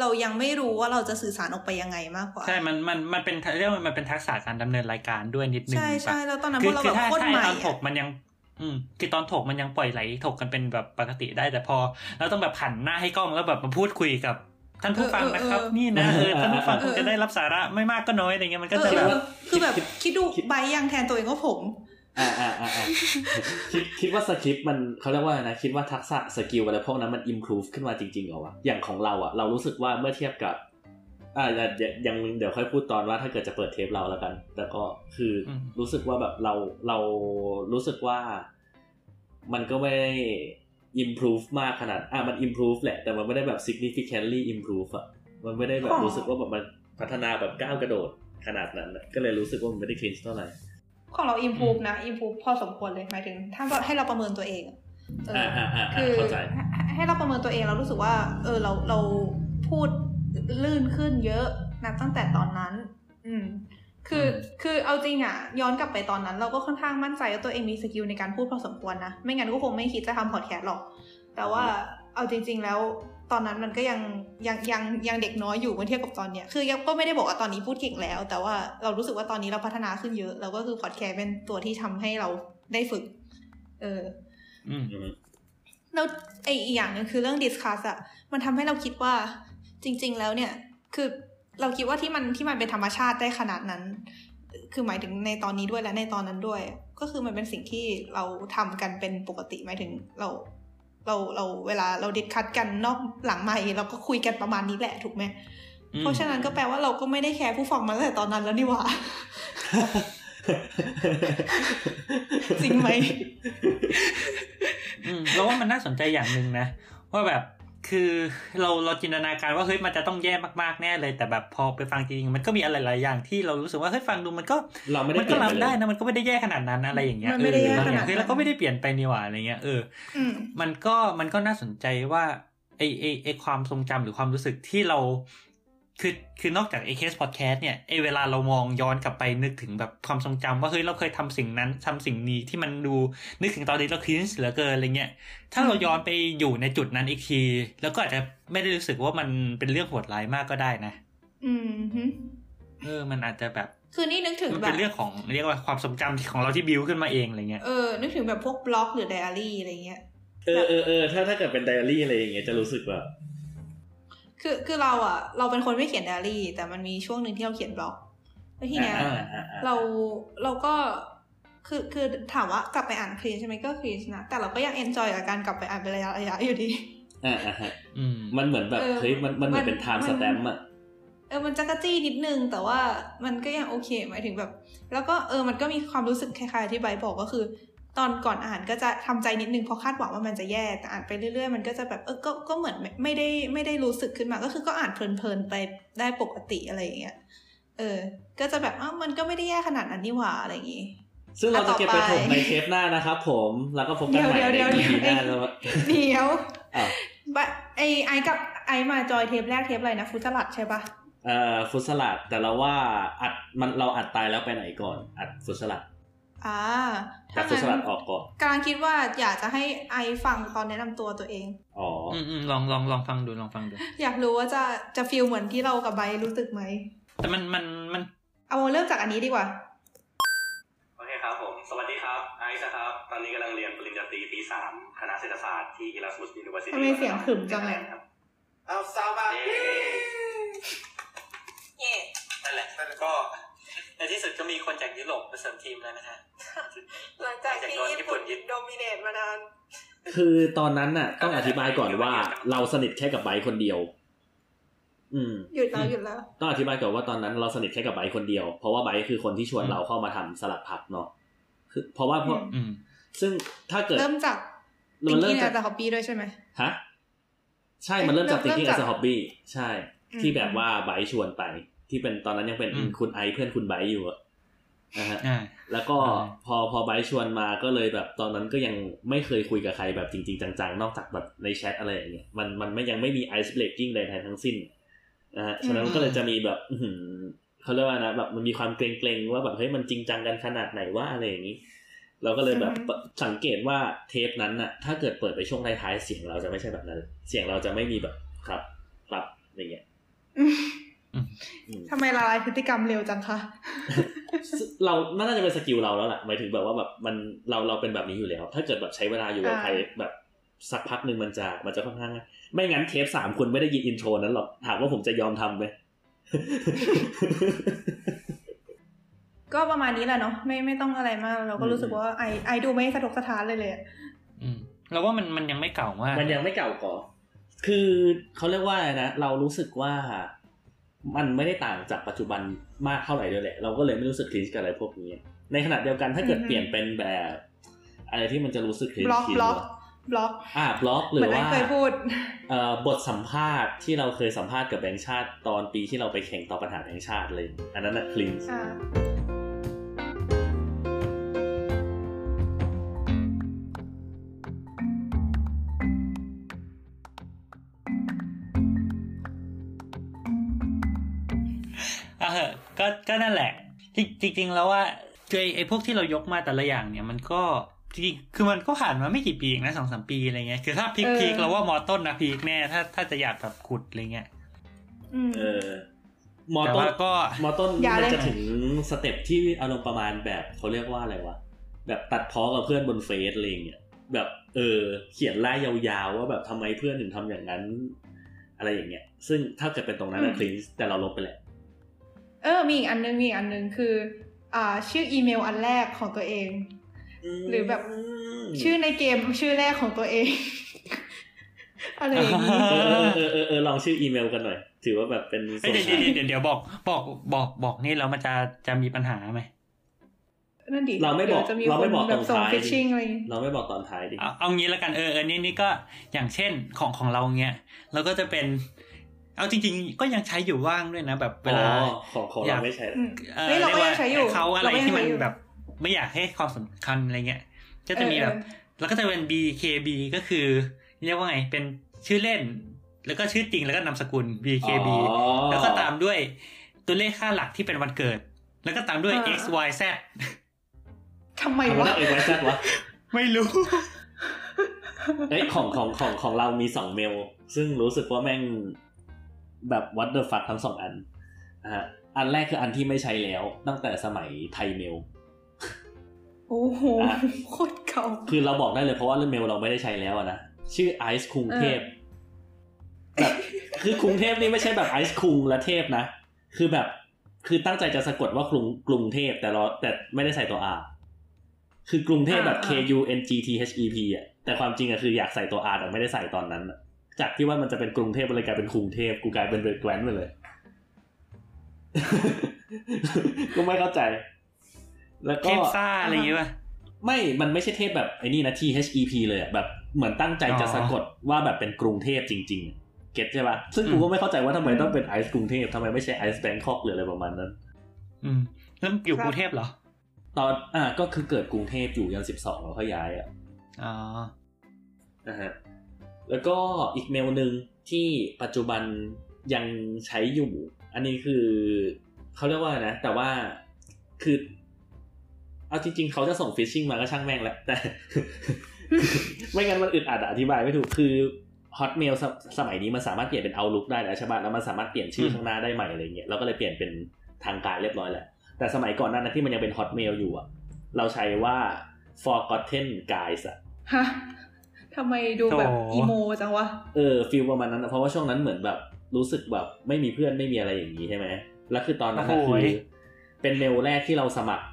เรายังไม่รู้ว่าเราจะสื่อสารออกไปยังไงมากกว่า ใช่ มันมันมันเป็นเรียกว่ามันเป็นทักษะการดำเนินรายการด้วยนิดนึงใช่ใช่แบบแล้วตอนนั้นคืพวกเราคืแบบถ้าโคตรถ้าใหม่ตอนถกอะมันยัง อืมคือตอนถกมันยังปล่อยไหลถกกันเป็นแบบปกติได้ แต่พอเราต้องแบบหันหน้าให้กล้องแล้วแบบมาพูดคุยกับท่านผู้ฟังนะครับ นี่นะเออท่านผู้ฟังคงจะได้รับสาระไม่มากก็น้อยอะไรเงี้ยมันก็เออจะเอแบอบเออคือแบบคิดดูไบร์ทยังแทนตัวเองว่าผม อ่าอ่าอ่าอ่าคิดคิดว่าสคริปต์มันเขาเรียกว่าอะไรนะคิดว่าทักษะ skill อะไรพวกนั้นมันอิมพ o ูฟขึ้นมาจริงๆเหรอวะอย่างของเราอะเรารู้สึกว่าเมื่อเทียบกับอ่าเดี๋ยวยังเดี๋ยวค่อยพูดตอนว่าถ้าเกิดจะเปิดเทปเราแล้วกัน แต่ก็คืออมรู้สึกว่าแบบเราเรารู้สึกว่า มันก็ไม่ได้ improve มากขนาด อะมัน improve แหละ แต่มันไม่ได้แบบ significantly improve อะมันไม่ได้แบบอ๋อรู้สึกว่าแบบมันพัฒนาแบบก้าวกระโดดขนาดนั้นอะก็เลยรู้สึกว่ามันไม่ได้ cringe เท่าไหร่ ของเราอิมพูฟนะอิมพูฟพอสมควรเลยหมายถึง ถ้าให้เราประเมินตัวเองอะเอออ่าออ่าอ่าคือเข้าใจให้ให้เราประเมินตัวเองเรารู้สึกว่า เออเราเราพูดลื่นขึ้นเยอะนับตั้งแต่ตอนนั้น อืม คือคือเอาจริงอะย้อนกลับไปตอนนั้น เราก็ค่อนข้างมั่นใจว่าตัวเองมี skill ในการพูดพอสมควรนะ ไม่งั้นก็คงไม่คิดจะทำพอดแคสต์หรอก แต่ว่าเอาจริง ๆ แล้ว ตอนนั้นมันก็ยังยังยังยังเด็กน้อยอยู่เมื่อเทียบกับตอนเนี้ยคือยังก็ไม่ได้บอกว่าตอนนี้พูดเก่งแล้ว แต่ว่าเรารู้สึกว่าตอนนี้เราพัฒนาขึ้นเยอะแล้วก็คือพอดแคสต์เป็นตัวที่ทำให้เราได้ฝึก เอออืมอืมแล้วไออีกอย่างหนึ่งคือเรื่อง discuss อะมันทำให้เราคิดว่าจริง ๆ แล้วเนี่ย คือเราคิดว่าที่มันที่มันเป็นธรรมชาติได้ขนาดนั้น คือหมายถึงในตอนนี้ด้วยและในตอนนั้นด้วย ก็คือมันเป็นสิ่งที่เราทำกันเป็นปกติหมายถึงเรา เราเราเวลาเรา discuss กันนอกหลังไมค์่เราก็คุยกันประมาณนี้แหละถูกไหมอืมเพราะฉะนั้นก็แปลว่าเราก็ไม่ได้แคร์ผู้ฟังมาตั้งแต่ตอนนั้นแล้วนี่หว่าจริงไหมอืมเราว่ามันน่าสนใจอย่างหนึ่งนะ ว่าแบบ คือเราเราจินตนาการว่าเฮ้ยมันจะต้องแย่มากๆแน่เลย แต่แบบพอไปฟังจริงๆมันก็มีอะไรหลายอย่างที่เรารู้สึกว่าเฮ้ยฟังดูมันก็เราไม่ได้มันเปก็ลี่ยนไปรับเลได้ยนะมันก็ไม่ได้แย่ขนาดนั้นอะไรอย่างเงี้ยมันไม่ได้แย่เออบางอขนาย่าดงเฮ้ยนั้นเราก็ไม่ได้เปลี่ยนไปนี่หว่าอะไรเงี้ยเอออืมมันก็มันก็น่าสนใจว่าไอไอไอความทรงจำหรือความรู้สึกที่เรา คือคือนอกจากไอ้เคสพอดแคสต์เนี่ยไอ้เวลาเรามองย้อนกลับไปนึกถึงแบบความทรงจำว่าเฮ้ยเราเคยทำสิ่งนั้นทำสิ่งนี้ที่มันดูนึกถึงตอนนี้เรา cringe เหลือเกินอะไรเงี้ยถ้าเราย้อนไปอยู่ในจุดนั้นอีกที แล้วก็อาจจะไม่ได้รู้สึกว่ามันเป็นเรื่องโหดร้ายมากก็ได้นะ อืมฮึเออ มันอาจจะแบบ คือนี่นึกถึงมันแบบเป็นเรื่องของเรียกว่าความทรงจำที่ของเราที่บิวขึ้นมาเองอะไรเงี้ยเออนึกถึงแบบพวกบล็อกหรือไดอารี่อะไรเงี้ยเออเออเออถ้าถ้าเกิดเป็นไดอารี่อะไรอย่างเงี้ยจะรู้สึกแบบ คือคือเราอะ เราเป็นคนไม่เขียนไดอารี่ แต่มันมีช่วงหนึ่งที่เราเขียนบล็อกแล้วทีเนี้ยอ่าอ่าอ่าเราเราก็คือคือถามว่ากลับไปอ่าน cringe ใช่ไหมก็ cringe นะแต่เราก็ยัง enjoy กับการกลับไปอ่านเป็นระยะระยะอยู่ดีอ่าอ่าฮะอืมมันเหมือนแบบเออเฮ้ยมันมันเหมือนมันเป็น time มันสแตมป์อะเออมันจั๊กจี้นิดนึง แต่ว่ามันก็ยังโอเคหมายถึงแบบ แล้วก็เออมันก็มีความรู้สึกคล้ายๆที่ไบร์ทบอกก็คือ ตอนก่อนอ่านก็จะทำใจนิดนึงเพราะคาดหวังว่ามันจะแย่แต่อ่านไปเรื่อยๆ มันก็จะแบบเออก็ก็เหมือนไม่ไม่ได้ไม่ได้รู้สึกขึ้นมาก็คือก็อ่านเพลินๆไปได้ปกติอะไรอย่างเงี้ยเออ ก็จะแบบอ้าวมันก็ไม่ได้แย่ขนาดนั้นนี่หว่าอะไรอย่างงี้ซึ่งเราจะเก็บไปอะต่ถอไปกในเทปหน้านะครับผมแล้วก็พบกันใหม่เดี๋ยวในเดี๋ยว EP หเดี๋น้ายวแล้วเดี๋ยวอ้าวบะไอไอกับไอมาจอยเทปแรกเทปอะไรนะฟุตสลัดใช่ปะเอ่อฟุตสลัดแต่เราว่าอัดมันเราอัดตายแล้วไปไหนก่อน อัดฟุตสลัดอ่าแต่ ถ้าฟุตสลังั้ดนออกก่อนกำลังคิดว่าอยากจะให้ไอฟังตอนแนะนำตัวตัวเอง อ๋ออืมอืมลองลองลองฟังดูลองฟังดู อยากรู้ว่าจะจะฟีลเหมือนที่เรากับไบร์ทรู้สึกไหม แต่มันมันมัน เอาเริ่มจากอันนี้ดีกว่า โอเคครับผม สวัสดีครับ ไอซ์นะครับ ตอนนี้กำลังเรียนปริญญาตรีปีสามคณะเศรษฐศาสตร์ที่ Erasmus University ทำไมเสียงขรึมจังเลยครับเอาซาวมาเย้เย่นั่นแหละก็ ในที่สุดก็มีคนจากยุโรปมาเสริมทีมแล้วนะฮะหลังจากที่หลังจากโดนญี่ญี่ปุ่ปุ่นนยึดโดมิเนตมานานคือตอนนั้นน่ะ ต้องอธิบายก่อนว่า เราสนิทแค่กับไบร์ทคนเดียว อืมหยุดแล้วหยุดแล้ว ต้องอธิบายก่อนว่าตอนนั้นเราสนิทแค่กับไบร์ทคนเดียว เพราะว่าไบร์ทคือคนที่ชวนเราเข้ามาทำสลัดผักเนาะคือเพราะว่าเพราะอืมซึ่งถ้าเกิดเริ่มจากเราติ๊งเริ่กี้มในจากแต่ฮอบบี้ด้วยใช่ไหมฮะใช่มันเริ่มจากเริ่ thinking มจาก as a hobby ใช่อืมที่แบบว่าไบร์ทชวนไป ที่เป็นตอนนั้นยังเป็นอืมคุณไอซ์เพื่อนคุณไบร์ทอยู่อะนะฮะอ่าแล้วก็อ่าพอพอไบร์ทชวนมาก็เลยแบบตอนนั้นก็ยังไม่เคยคุยกับใครแบบจริง ๆ จัง ๆ นอกจากแบบในแชทอะไรอย่างเงี้ยมันมันไม่ยังไม่มี ice breaking ใดๆทั้งสิ้นนะฮะฉะนั้นก็เลยจะมีแบบอื้อหือเขาเรียกว่านะแบบมันมีความเกรงๆว่าแบบเฮ้ยมันจริงจังกันขนาดไหนว่าอะไรอย่างนี้ เราก็เลยแบบอือฮึสังเกตว่าเทปนั้นน่ะ ถ้าเกิดเปิดไปช่วงท้ายๆเสียงเราจะไม่ใช่แบบนั้น เสียงเราจะไม่มีแบบครับครับอย่างเงี้ยอืมอืม ทำไมละลายพฤติกรรมเร็วจังคะ เราน่าจะเป็น skill เราแล้วล่ะหมายถึงแบบว่าแบบมันเราเราเป็นแบบนี้อยู่แล้ว ถ้าเกิดแบบใช้เวลาอยู่กับอ่าใครแบบสักพักหนึ่งมันจะมันจะค่อนข้างง่ายไม่งั้นเทปสามคุณไม่ได้ยิน intro นั้นหรอกถามว่าผมจะยอมทำไหมก็ประมาณนี้แหละเนาะไม่ไม่ต้องอะไรมาก เราก็รู้สึกว่าไอซ์ไอซ์ดูไม่สะทกสะท้านเลยเลยอะอืมเราว่ามันมันยังไม่เก่ามาก มันยังไม่เก่าก่อนคือเขาเรียกว่าอะไรนะ เรารู้สึกว่า มันไม่ได้ต่างจากปัจจุบันมากเท่าไหร่ด้วยแหละ เราก็เลยไม่รู้สึก cringe กับอะไรพวกนี้ ในขณะเดียวกันถ้าเกิดเปลี่ยนเป็นแบบ อะไรที่มันจะรู้สึก cringe blog blog blog อ่าบล็อกหเหรือเหมือนไอซ์ว่าเคยพูดเอ่อบทสัมภาษณ์ที่เราเคยสัมภาษณ์กับแบงค์ชาติตอนปีที่เราไปแข่งตอบปัญหาแบงค์ชาติเลย อันนั้นน่ะ cringe ก็ก็นั่นแหละจริงจริงๆแล้วว่าคือไอ้ไอ้พวกที่เรายกมาแต่ละอย่างเนี่ยมันก็จริงๆคือมันก็ผ่านมาไม่กี่ปีเองนะสองสามปีอะไรเงี้ยคือถ้าพีคเออพีคเราว่ามอต้นนะพีคแน่ถ้าถ้าจะอยากแบบขุดอะไรเงี้ยอืมเออมอแต่ต้นว่าก็มอต้นอย่ามันเลยจะถึงสเต็ปที่อารมณ์ประมาณแบบเขาเรียกว่าอะไรวะแบบตัดพ้อกับเพื่อนบนเฟซอะไรอย่างเงี้ยแบบเออ เขียนไล่ยาวๆว่าแบบทำไมเพื่อนถึงทำอย่างนั้น อะไรอย่างเงี้ย ซึ่งถ้าเกิดเป็นตรงนั้นนะคลินแต่เราลบไปแหละ เออ มีอีกอันนึงมีอีกอันนึงคือ อ่า ชื่ออีเมลอันแรกของตัวเอง หรือแบบชื่อในเกมชื่อแรกของตัวเอง อะไรอย่างนี้เออเออเออเออลองชื่ออีเมลกันหน่อย ถือว่าแบบเป็นเอ้ยเดี๋ยวส่วนเดี๋ยวเดี๋ยวเดี๋ยวบอกบอกบอกบอกนี่แล้วมันจะจะมีปัญหาไหมนั่นดิเราไม่บอกดี๋ยวจะมีเราคไม่นบอกแบตบอนส่งท้ายฟิชดิชิงอะไรอย่างงี้เราไม่บอกตอนท้ายดิเอาเอางี้แล้วกันเออเออนี่นี่ก็อย่างเช่นของของเราเงี้ยเราก็จะเป็น เอาจริงๆ ก็ยังใช้อยู่ว่างด้วยนะ แบบเวลาอ๋อของของอยาเรากไม่ใช่อืมเอ่อเฮ้ยเราก็รียังใช้อยู่เขาอะไรเราก็ยังที่มันใช้อยู่แบบ ไม่อยากให้ความสำคัญอะไรเงี้ย ก็จะมีเออแบบ แล้วก็จะเป็น BKB ก็คือ เรียกว่าไงเป็นชื่อเล่น แล้วก็ชื่อจริงแล้วก็นามสกุล BKB อ๋อแล้วก็ตามด้วยตัวเลขค่าหลักที่เป็นวันเกิด แล้วก็ตามด้วยอ่า x y z ทำไมทำไมวะต้องเอ็กไวซ์วะไม่รู้เอ้ยของของของของเรามีสองเมล ซึ่งรู้สึกว่าแม่ง แบบ what the fuck ทั้งสองอันนะฮะอันแรกคืออันที่ไม่ใช้แล้ว ตั้งแต่สมัยไทยเมลโอ้โหอะโคตรเก่าคือเราบอกได้เลยเพราะว่าเรื่องเมลเราไม่ได้ใช้แล้วอะนะ ชื่อไอซ์คุงเทพแบบคือกรุงเทพนี่ไม่ใช่แบบไอซ์คุงและเทพนะ คือแบบคือตั้งใจจะสะกดว่ากรุงกรุงเทพแต่เราแต่ไม่ได้ใส่ตัว R คือกรุงเทพแบบ K อ่า U N G T H E P อะแต่ความจริงอะคืออยากใส่ตัว R แต่ไม่ได้ใส่ตอนนั้นอะ จากที่ว่ามันจะเป็นกรุงเทพมันเลยกลายเป็นกรุงเทพกูกลายเป็นเรดแกรนไปเลย ก็ไม่เข้าใจ แล้วเทก็พซ่าอะไรอย่างเงี้ยป่ะไม่ มันไม่ใช่เทพแบบไอ้นี่นะ T H E P เลยอะแบบเหมือนตั้งใจจะอ๋อสะกดว่าแบบเป็นกรุงเทพจริงๆอะเก็ตใช่ปะซึ่งกูอืมก็ไม่เข้าใจว่าทำไมต้องเป็นไอซ์กรุงเทพทำไมไม่ใช่ไอซ์แบงคอกหรืออะไรประมาณนั้น อืมแล้วอยู่กรุงเทพเหรอ ตอนอะก็คือเกิดกรุงเทพอยู่ยันสิบสองแล้วค่อยย้ายอะอ๋อนะฮะ แล้วก็อีกเมลหนึ่งที่ปัจจุบันยังใช้อยู่ อันนี้คือเขาเรียกว่านะ แต่ว่าคือ เอาจริงๆเขาจะส่งฟิชชิ่งมาก็ช่างแม่งแหละแต่ ไม่งั้นมันอึดอัดอธิบายไม่ถูกคือ Hotmail สสมัยนี้มันสามารถเปลี่ยนเป็น Outlook ได้แล้วใช่ปะแล้วมันสามารถเปลี่ยนชื่อข้างหน้าได้ใหม่อะไรเงี้ยเราก็เลยเปลี่ยนเป็นทางการเรียบร้อยแหละแต่สมัยก่อนหนั้นที่มันยังเป็น Hotmail อยู่อะเราใช้ว่า forgotten guys อะฮะ ทำไมดูแบบโถอีโมจังวะ เออฟิลประมาณนั้นนะเพราะว่าช่วงนั้นเหมือนแบบรู้สึกแบบไม่มีเพื่อนไม่มีอะไรอย่างนี้ใช่ไหมแล้วคือตอนนั้นนะโอ้โหคือเป็นเมลแรกที่เราสมัคร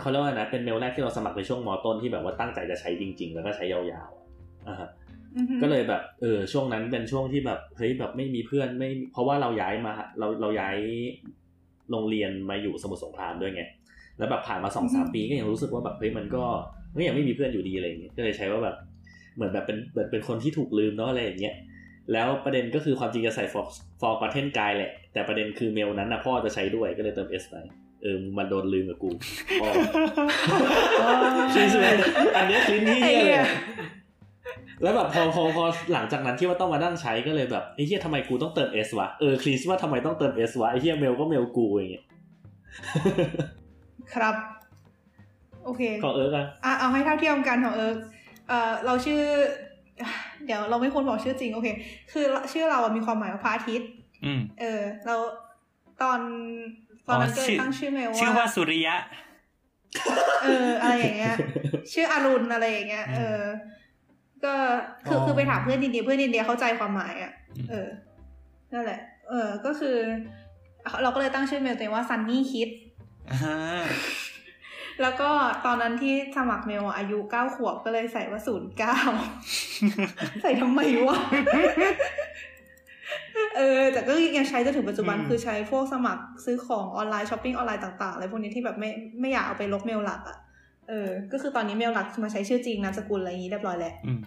เขาเรียกว่านะเป็นเมลแรกที่เราสมัครในช่วงมอต้นที่แบบว่าตั้งใจจะใช้จริง ๆ แล้วก็ใช้ยาวๆอะอ่าฮะอือฮึก็เลยแบบเออช่วงนั้นเป็นช่วงที่แบบเฮ้ยแบบไม่มีเพื่อนไม่ เพราะว่าเราย้ายมา เราเราย้ายโรงเรียนมาอยู่สมุทรสงครามด้วยไงแล้วแบบผ่านมาสองสามปีก็ยังรู้สึกว่าแบบเฮ้ยมันก็ก็ยังไม่มีเพื่อนอยู่ดีอะไรอย่างเงี้ยก็เลยใช้ว่าแบบ เหมือนแบบเป็นเหมือนเป็นคนที่ถูกลืมเนาะอะไรอย่างเงี้ยแล้วประเด็นก็คือความจริงจะใส่ for for g o t t e n guy แหละ แต่ประเด็นคือเมลนั้นนะพ่อจะใช้ด้วยก็เลยเติม s ไปเออมันโดนลืมกับกูพ่อจริงๆอันเนี้ยคลินที่ไอ้เลเหี้ยยแล้วแบบพอพอพอหลังจากนั้นที่ว่าต้องมานั่งใช้ก็เลยแบบไอ้เหี้ยทำไมกูต้องเติม S วะเออคลีสว่าทำไมต้องเติม S วะไอ้เหี้ยเมลก็เมลกูอย่างเงี้ยครับ โอเค ของเอิร์กอะอะเอาให้เท่าเทียมกันของเอิร์ก เอ่อเราชื่อ เดี๋ยวเราไม่ควรบอกชื่อจริงโอเค คือชื่อเราอะมีความหมายว่าพระอาทิตย์อืมเออ เราตอนตอนนั้นอ๋อก็เลชื่ยอตั้งชื่อเมลชื่อว่าว่าสุริยะ เออ อะไรอย่างเงี้ย ชื่ออรุณอะไรอย่างเงี้ย เออ ก็คืออ๋อคือไปถามเพื่อนอินเดียเพื่อนอินเดียเข้าใจความหมายอะอืมเออ นั่นแหละ เออ ก็คือ เราก็เลยตั้งชื่อเมลตัวเองว่า Sunny Kid อ่า แล้วก็ตอนนั้นที่สมัครเมลอะอายุเก้าขวบก็เลยใส่ว่าศูนย์เก้าใส่ทำไมวะเออแต่ก็ยังใช้จนถึงปัจจุบันอืมคือใช้พวกสมัครซื้อของออนไลน์ช้อปปิ้งออนไลน์ต่างๆอะไรพวกนี้ที่แบบไม่ไม่อยากเอาไปลบเมลหลักอะเออ ก็คือตอนนี้เมลหลักมาใช้ชื่อจริงนามสกุลอะไรอย่างนี้เรียบร้อยแล้วอืม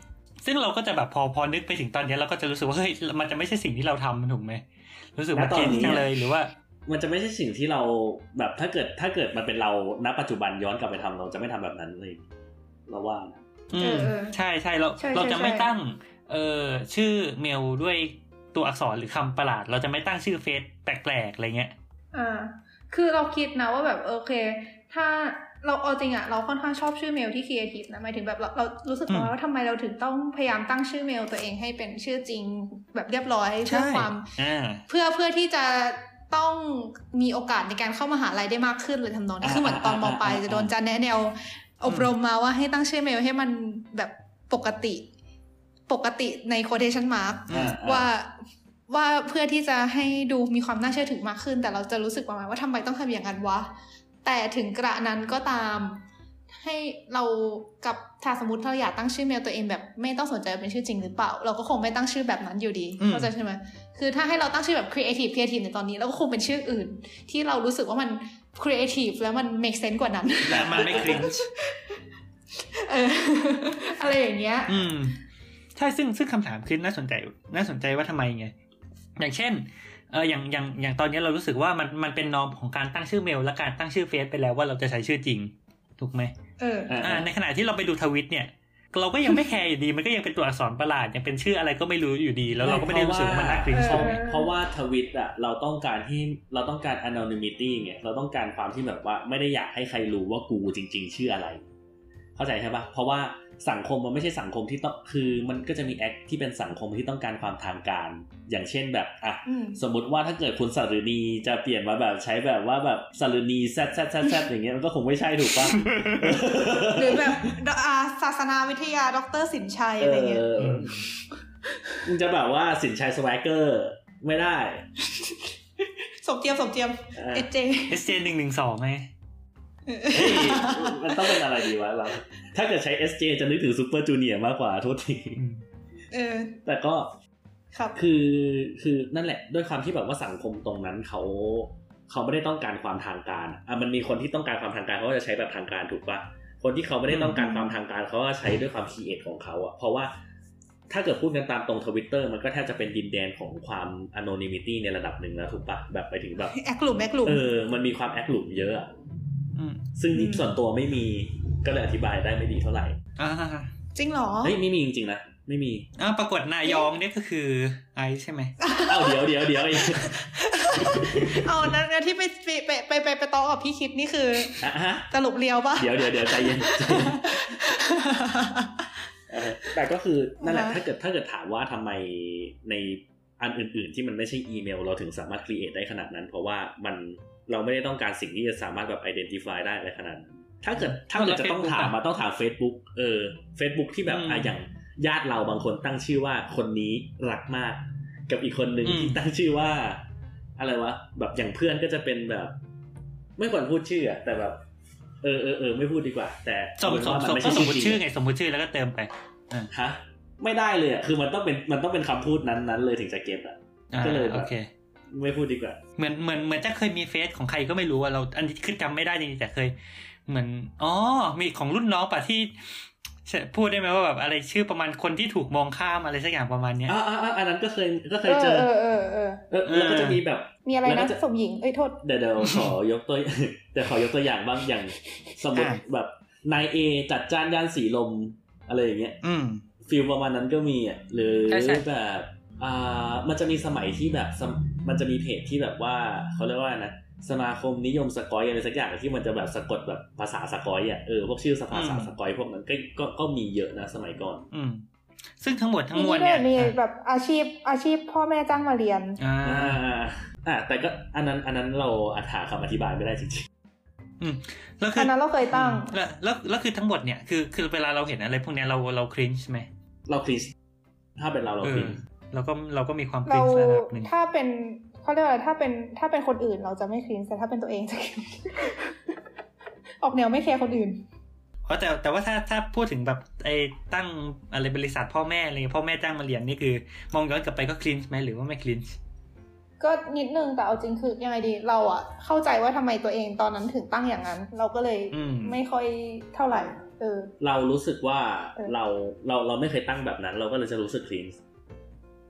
ซึ่งเราก็จะแบบพอพอนึกไปถึงตอนเนี้ยเราก็จะรู้สึกว่าเฮ้ยมันจะไม่ใช่สิ่งที่เราทำถูกไหมรู้สึกมันเกลียดจังเลยหรือว่า มันจะไม่ใช่สิ่งที่เราแบบถ้าเกิดถ้าเกิดมันเป็นเราณปัจจุบันย้อนกลับไปทำเราจะไม่ทำแบบนั้นเลยเราว่านะอืเอมอเออใช่ใช่เราใช่ใช่เราจะไม่ใช่ตั้ง เออชื่อเมลด้วยตัวอักษรหรือคำประหลาด เราจะไม่ตั้งชื่อเฟซแปลกๆอะไรเงี้ยอ่าคือเราคิดนะว่าแบบโอเค ถ้าเราเอาจริงอะเราค่อนข้างชอบชื่อเมลที่ครีเอทีฟนะหมายถึงแบบเราเรารู้สึกอืมว่าทำไมเราถึงต้องพยายามตั้งชื่อเมลตัวเองให้เป็นชื่อจริงแบบเรียบร้อยเพื่อความอ่าเพื่อเพื่อที่จะ ต้องมีโอกาสในการเข้ามหาลัยได้มากขึ้นเลยทำนองนี้อ่าคือเหมือนตอนมอ่าปลายอ่าจะโดนจารย์แนะแนว อบรมมาว่าให้ตั้งชื่อเมลให้มันแบบปกติ ปกติใน quotation mark อืมว่าว่าเพื่อที่จะให้ดูมีความน่าเชื่อถือมากขึ้น แต่เราจะรู้สึกประมาณว่าทำไมต้องทำอย่างนั้นวะ แต่ถึงกระนั้นก็ตาม ให้เรากับถ้าสมมติเราอยากตั้งชื่อเมลตัวเองแบบไม่ต้องสนใจว่าเป็นชื่อจริงหรือเปล่า เราก็คงไม่ตั้งชื่อแบบนั้นอยู่ดีอืมเข้าใจใช่ไหมคือถ้าให้เราตั้งชื่อแบบ creative creative ในตอนนี้เราก็คงเป็นชื่ออื่น ที่เรารู้สึกว่ามัน creative แล้วมัน make sense กว่านั้นแต่มันไม่ครินช์เอออะไรอย่างเงี้ย อืมใช่ซึ่งซึ่งคำถามคือน่าสนใจน่าสนใจว่าทำไมไงอย่างเช่นเอออย่างอย่างอย่างตอนนี้เรารู้สึกว่ามันมันเป็นนอมของการตั้งชื่อเมล และการตั้งชื่อเฟซไปแล้วว่าเราจะใช้ชื่อจริง ถูกไหมเอออ่าอ่าในขณะที่เราไปดูทวิตเนี่ย เราก็ยังไม่แคร์อยู่ดี มันก็ยังเป็นตัวอักษรประหลาดยังเป็นชื่ออะไรก็ไม่รู้อยู่ดี แล้วเราก็ไม่ได้รู้สึกว่ามันน่าครินช์เพราะเพราะว่าทวิตอะเราต้องการที่เราต้องการ anonymity ไงเราต้องการความที่แบบว่าไม่ได้อยากให้ใครรู้ว่ากูจริง ๆ ชื่ออะไร เข้าใจใช่ปะเพราะว่า สังคมมันไม่ใช่สังคมที่ต้องคือมันก็จะมีแอคที่เป็นสังคมที่ต้องการความทางการ อย่างเช่นแบบอะอืมสมมติว่าถ้าเกิดคุณสารณีจะเปลี่ยนมาแบบใช้แบบว่าแบบสารณีแซดแซดแซดแซดอย่างเงี้ยมันก็คงไม่ใช่ถูกปะหรือแบบอ่าศาสนาวิทยาดรสินชัยอะไรเงี้ยเออมึงจะแบบว่าสินชัยสวกเกอร์ไม่ได้สมเจียมสมเจียมเออเอเจเอสเจหนึ่งหนึ่งสองไงเฮ้ยมันต้องเป็นอะไรดีวะเรา ถ้าเกิดใช้ SJ จะนึกถึงซูเปอร์จูเนียร์มากกว่าโทษทีเออ แต่ก็ครับคือคือนั่นแหละ ด้วยความที่แบบว่าสังคมตรงนั้นเขาเขาไม่ได้ต้องการความทางการอะอะมันมีคนที่ต้องการความทางการเขาก็จะใช้แบบทางการถูกปะคนที่เขาไม่ได้ต้องการความทางการเขาก็ใช้ด้วยความคีเอทของเขาอะเพราะว่าถ้าเกิดพูดกันตามตรงทวิตเตอร์มันก็แทบจะเป็นดินแดนของความอน o นิมิตี้ในระดับหนึ่งแล้วถูกปะแบบไปถึงแบบแอคหลุมแอคหลุมเออมันมีความแอคหลุมเยอะอะอืมซึ่งนี่อืมส่วนตัวไม่มี ก็เลยอธิบายได้ไม่ดีเท่าไหร่อ่าจริงเหรอเฮ้ยไม่มีจริงๆนะไม่มีอ่าปรากฏนายองเนี่ยก็คือไอซ์ใช่ไหมเอ้าเดี๋ยวเดี๋ยวเดี๋ยวอีกเอานั้นนที่ไปไปไปไปไปไปต่อกับพี่คิดนี่คืออะฮะสรุปเรียวปะเดี๋ยวเดี๋ยวเดี๋ยวใจเย็นใจเย็นเออแต่ก็คือนั่นแหละอ่าฮะถ้าเกิดถ้าเกิดถามว่าทำไมในอันอื่น ๆ ที่มันไม่ใช่อีเมล เราถึงสามารถครีเอทได้ขนาดนั้น เพราะว่ามันเราไม่ได้ต้องการสิ่งที่จะสามารถแบบ identify ได้อะไรขนาดนั้น ถ้าเกิดถ้าเกิดจะต้องถามมาต้องถาม Facebook เออ Facebook ที่แบบอะอย่างญาติเราบางคนตั้งชื่อว่าคนนี้รักมาก กับอีกคนหนึ่งที่ตั้งชื่อว่า อะไรวะแบบอย่างเพื่อนก็จะเป็นแบบ ไม่ควรพูดชื่ออะแต่แบบ เออเออเออไม่พูดดีกว่า แต่สมสมเอาสเป็นมว่าก็สมมติจริชื่อไงสมมติชื่อแล้วก็เติมไปฮะไม่ได้เลยอะคือมันต้องเป็นมันต้องเป็นคำพูดนั้นนั้นเลยถึงจะเก็ตอะอ่าก็เลยแบบโอเค ไม่พูดดีกว่า เหมือนเหมือนเหมือนจะเคยมีเฟซของใครก็ไม่รู้ว่าเรา อันนี้คือจำไม่ได้จริงๆแต่เคย เหมือนอ๋อมีของรุ่นน้องป่ะที่พูดได้ไหมว่าแบบอะไรชื่อประมาณคนที่ถูกมองข้ามอะไรสักอย่างประมาณเนี้ยอ่าอ่าอ่าอันนั้นก็เคยก็เคเอยอเจอ เออเออเออเออแล้วก็จะมีแบบ มีอะไรแล้วนะก็จะสมหญิงเอ้ยโทษเดี๋ยวเดี๋ยวขอยกตัวเดี๋ยวขอยกตัวอย่างบ้างอย่างสมมติอะแบบนายเอจัดจ้านย่านสีลมอะไรอย่างเงี้ย อืมฟิลประมาณนั้นก็มีอะหรือใช่ใช่แบบ อ่ามันจะมีสมัยที่แบบสมมันจะมีเพจที่แบบว่าเขาเรียกว่านะสมาคมนิยมสกอยอะไรสักอย่างที่มันจะแบบสะกดแบบภาษาสกอยอะเออพวกชื่อสภาษาสกอยพวกนั้นก็ก็ก็มีเยอะนะสมัยก่อน อืมซึ่งทั้งหมดทั้งมีมวลนี่ด้เนี่วยยมีแบบอาชีพอาชีพพ่อแม่จ้างมาเรียนอ่าอ่าอ่าอ่าแต่ก็อันนั้นอันนั้นเราอาจหาคำอธิบายไม่ได้จริงอืมแล้วคือัอนนั้นเราเคยตั้งแล้วแล้วแล้วคือทั้งหมดเนี่ยคือคือเวลาเราเห็นอะไรพวกเนี้ยเราเราครินช์ไหมๆเราคลิสถ้าเป็นเราเราเอคลิอส เราก็เราก็มีความคเรารินช์ระดับหนึ่งถ้าเป็นเขาเรียกว่าอะไรถ้าเป็นถ้าเป็นคนอื่นเราจะไม่คลีนแต่ถ้าเป็นตัวเองจะออกแนวไม่แคร์คนอื่นเพราะแต่แต่ว่าถ้าถ้าพูดถึงแบบไอ้ตั้งอะไรบริษัทพ่อแม่อะไรเงี้ยพ่อแม่จ้างมาเรียนนี่คือ มองย้อนกลับไปก็คลีนไหมหรือว่าไม่คลีนก็นิดนึงแต่เอาจริงคือยังไงดี เราอะเข้าใจว่าทำไมตัวเองตอนนั้นถึงตั้งอย่างนั้น เราก็เลยอืมไม่ค่อยเท่าไหร่เออเรารู้สึกว่าเออเราเราเราไม่เคยตั้งแบบนั้น เราก็เลยจะรู้สึกคลีน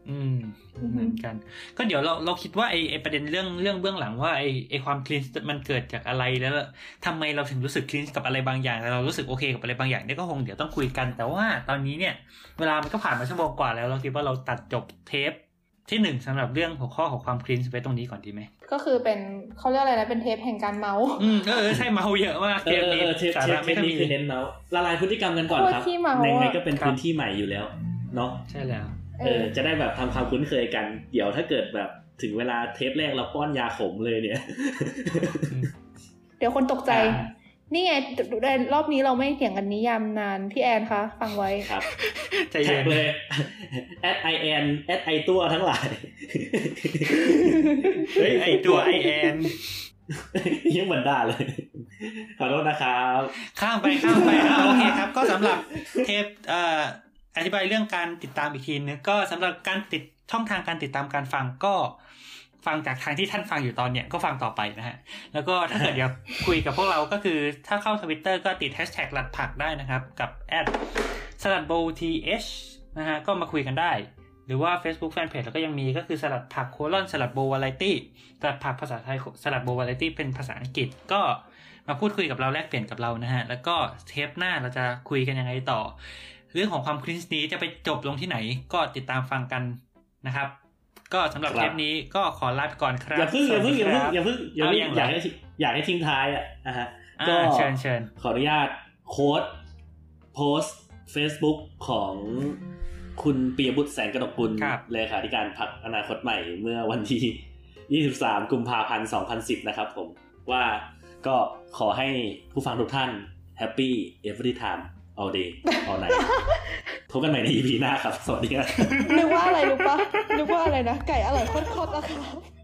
อืมอือฮึเหมือนกัน ก็เดี๋ยวเราเราคิดว่าไอ้ไอ้ประเด็นเรื่องเรื่องเบื้องหลังว่าไอ้ไอ้ความคลีนมันเกิดจากอะไรแล้วทำไมเราถึงรู้สึกคลีนกับอะไรบางอย่างแต่เรารู้สึกโอเคกับอะไรบางอย่างเนี่ยก็คงเดี๋ยวต้องคุยกัน แต่ว่าตอนนี้เนี่ย เวลามันก็ผ่านมาชั่วโมงกว่าแล้วเราคิดว่าเราตัดจบเทปที่หนึ่งสำหรับเรื่องหัวข้อของความคลีนไปตรงนี้ก่อนดีไหมก็คือเป็นเขาเรียกอะไรนะเป็นเทปแห่งการเมาส์อืมเออเออใช่เมาเยอะมากเอเทอปเออนี้เออเทปสาเทระปเทไม่ปค่อยนี้มีคือเน้นเมาส์ละลายพฤติกรรมกันก่อนครับโคตรขี้เมาอะในไงก็เป็นพื้นที่ใหม่อยู่แล้วเนาะใช่แล้ว เอเอออจะได้แบบทำความคุ้นเคยกัน เดี๋ยวถ้าเกิดแบบถึงเวลาเทปแรกเราป้อนยาขมเลยเนี่ย เดี๋ยวคนตกใจอ่านี่ไงรอบนี้เราไม่เถียงกันนิยามนาน พี่แอนคะ ฟังไว้ครับใจแท็เย็กนเลยแอดไอแอนแอดไอตัวทั้งหลาย เฮ้ย ไอตัวไอแอนยังเหมือนด่าเลย ขอโทษนะครับ ข้ามไปข้ามไปอะโอเคครับ ก็สำหรับเทปเอ่อ อธิบายเรื่องการติดตามอีกทีนึงก็สำหรับการติดช่องทางการติดตามการฟังก็ฟังจากทางที่ท่านฟังอยู่ตอนเนี้ยก็ฟังต่อไปนะฮะ แล้วก็ถ้าเกิดอยากคุยกับพวกเราก็คือถ้าเข้าทวิตเตอร์ก็ติดแฮชแท็กสลัดผักได้นะครับ กับ at Salad Bowl TH นะฮะ ก็มาคุยกันได้ หรือว่า Facebook Fanpage แล้วก็ยังมีก็คือสลัดผัก colon Salad Bowl Variety สลัดผักภาษาไทย Salad Bowl Variety เป็นภาษาอังกฤษก็มาพูดคุยกับเราแลกเปลี่ยนกับเรานะฮะ แล้วก็เทปหน้าเราจะคุยกันยังไงต่อ เรื่องของความคริสนี้จะไปจบลงที่ไหนก็ติดตามฟังกันนะครับ ก็สำหรับครับเทปนี้ก็ขอลาไปก่อนครับ อย่าเพิ่งอย่าเพิ่งอย่าเพิ่งอย่าเพิ่งอย่าเพิ่งเอางอยากให้อยากให้ทิ้งท้ายอะนะฮะอ่าก็เชิญเชิญขออนุญาตโค้ดโพสต์ Facebook ของคุณปียบุตรแสนกนกกุลครับเลขาธิการพรรคอนาคตใหม่เมื่อวันที่ 23 กุมภาพันธ์ 2010 นะครับผมว่าก็ขอให้ผู้ฟังทุกท่าน happy every time เอาดีเอาไหนพบกันใหม่ใน EP หน้าครับ สวัสดีครับนึกว่าอะไรรู้ปะนึกว่าอะไรนะ ไก่อร่อยโคตรๆนะครับ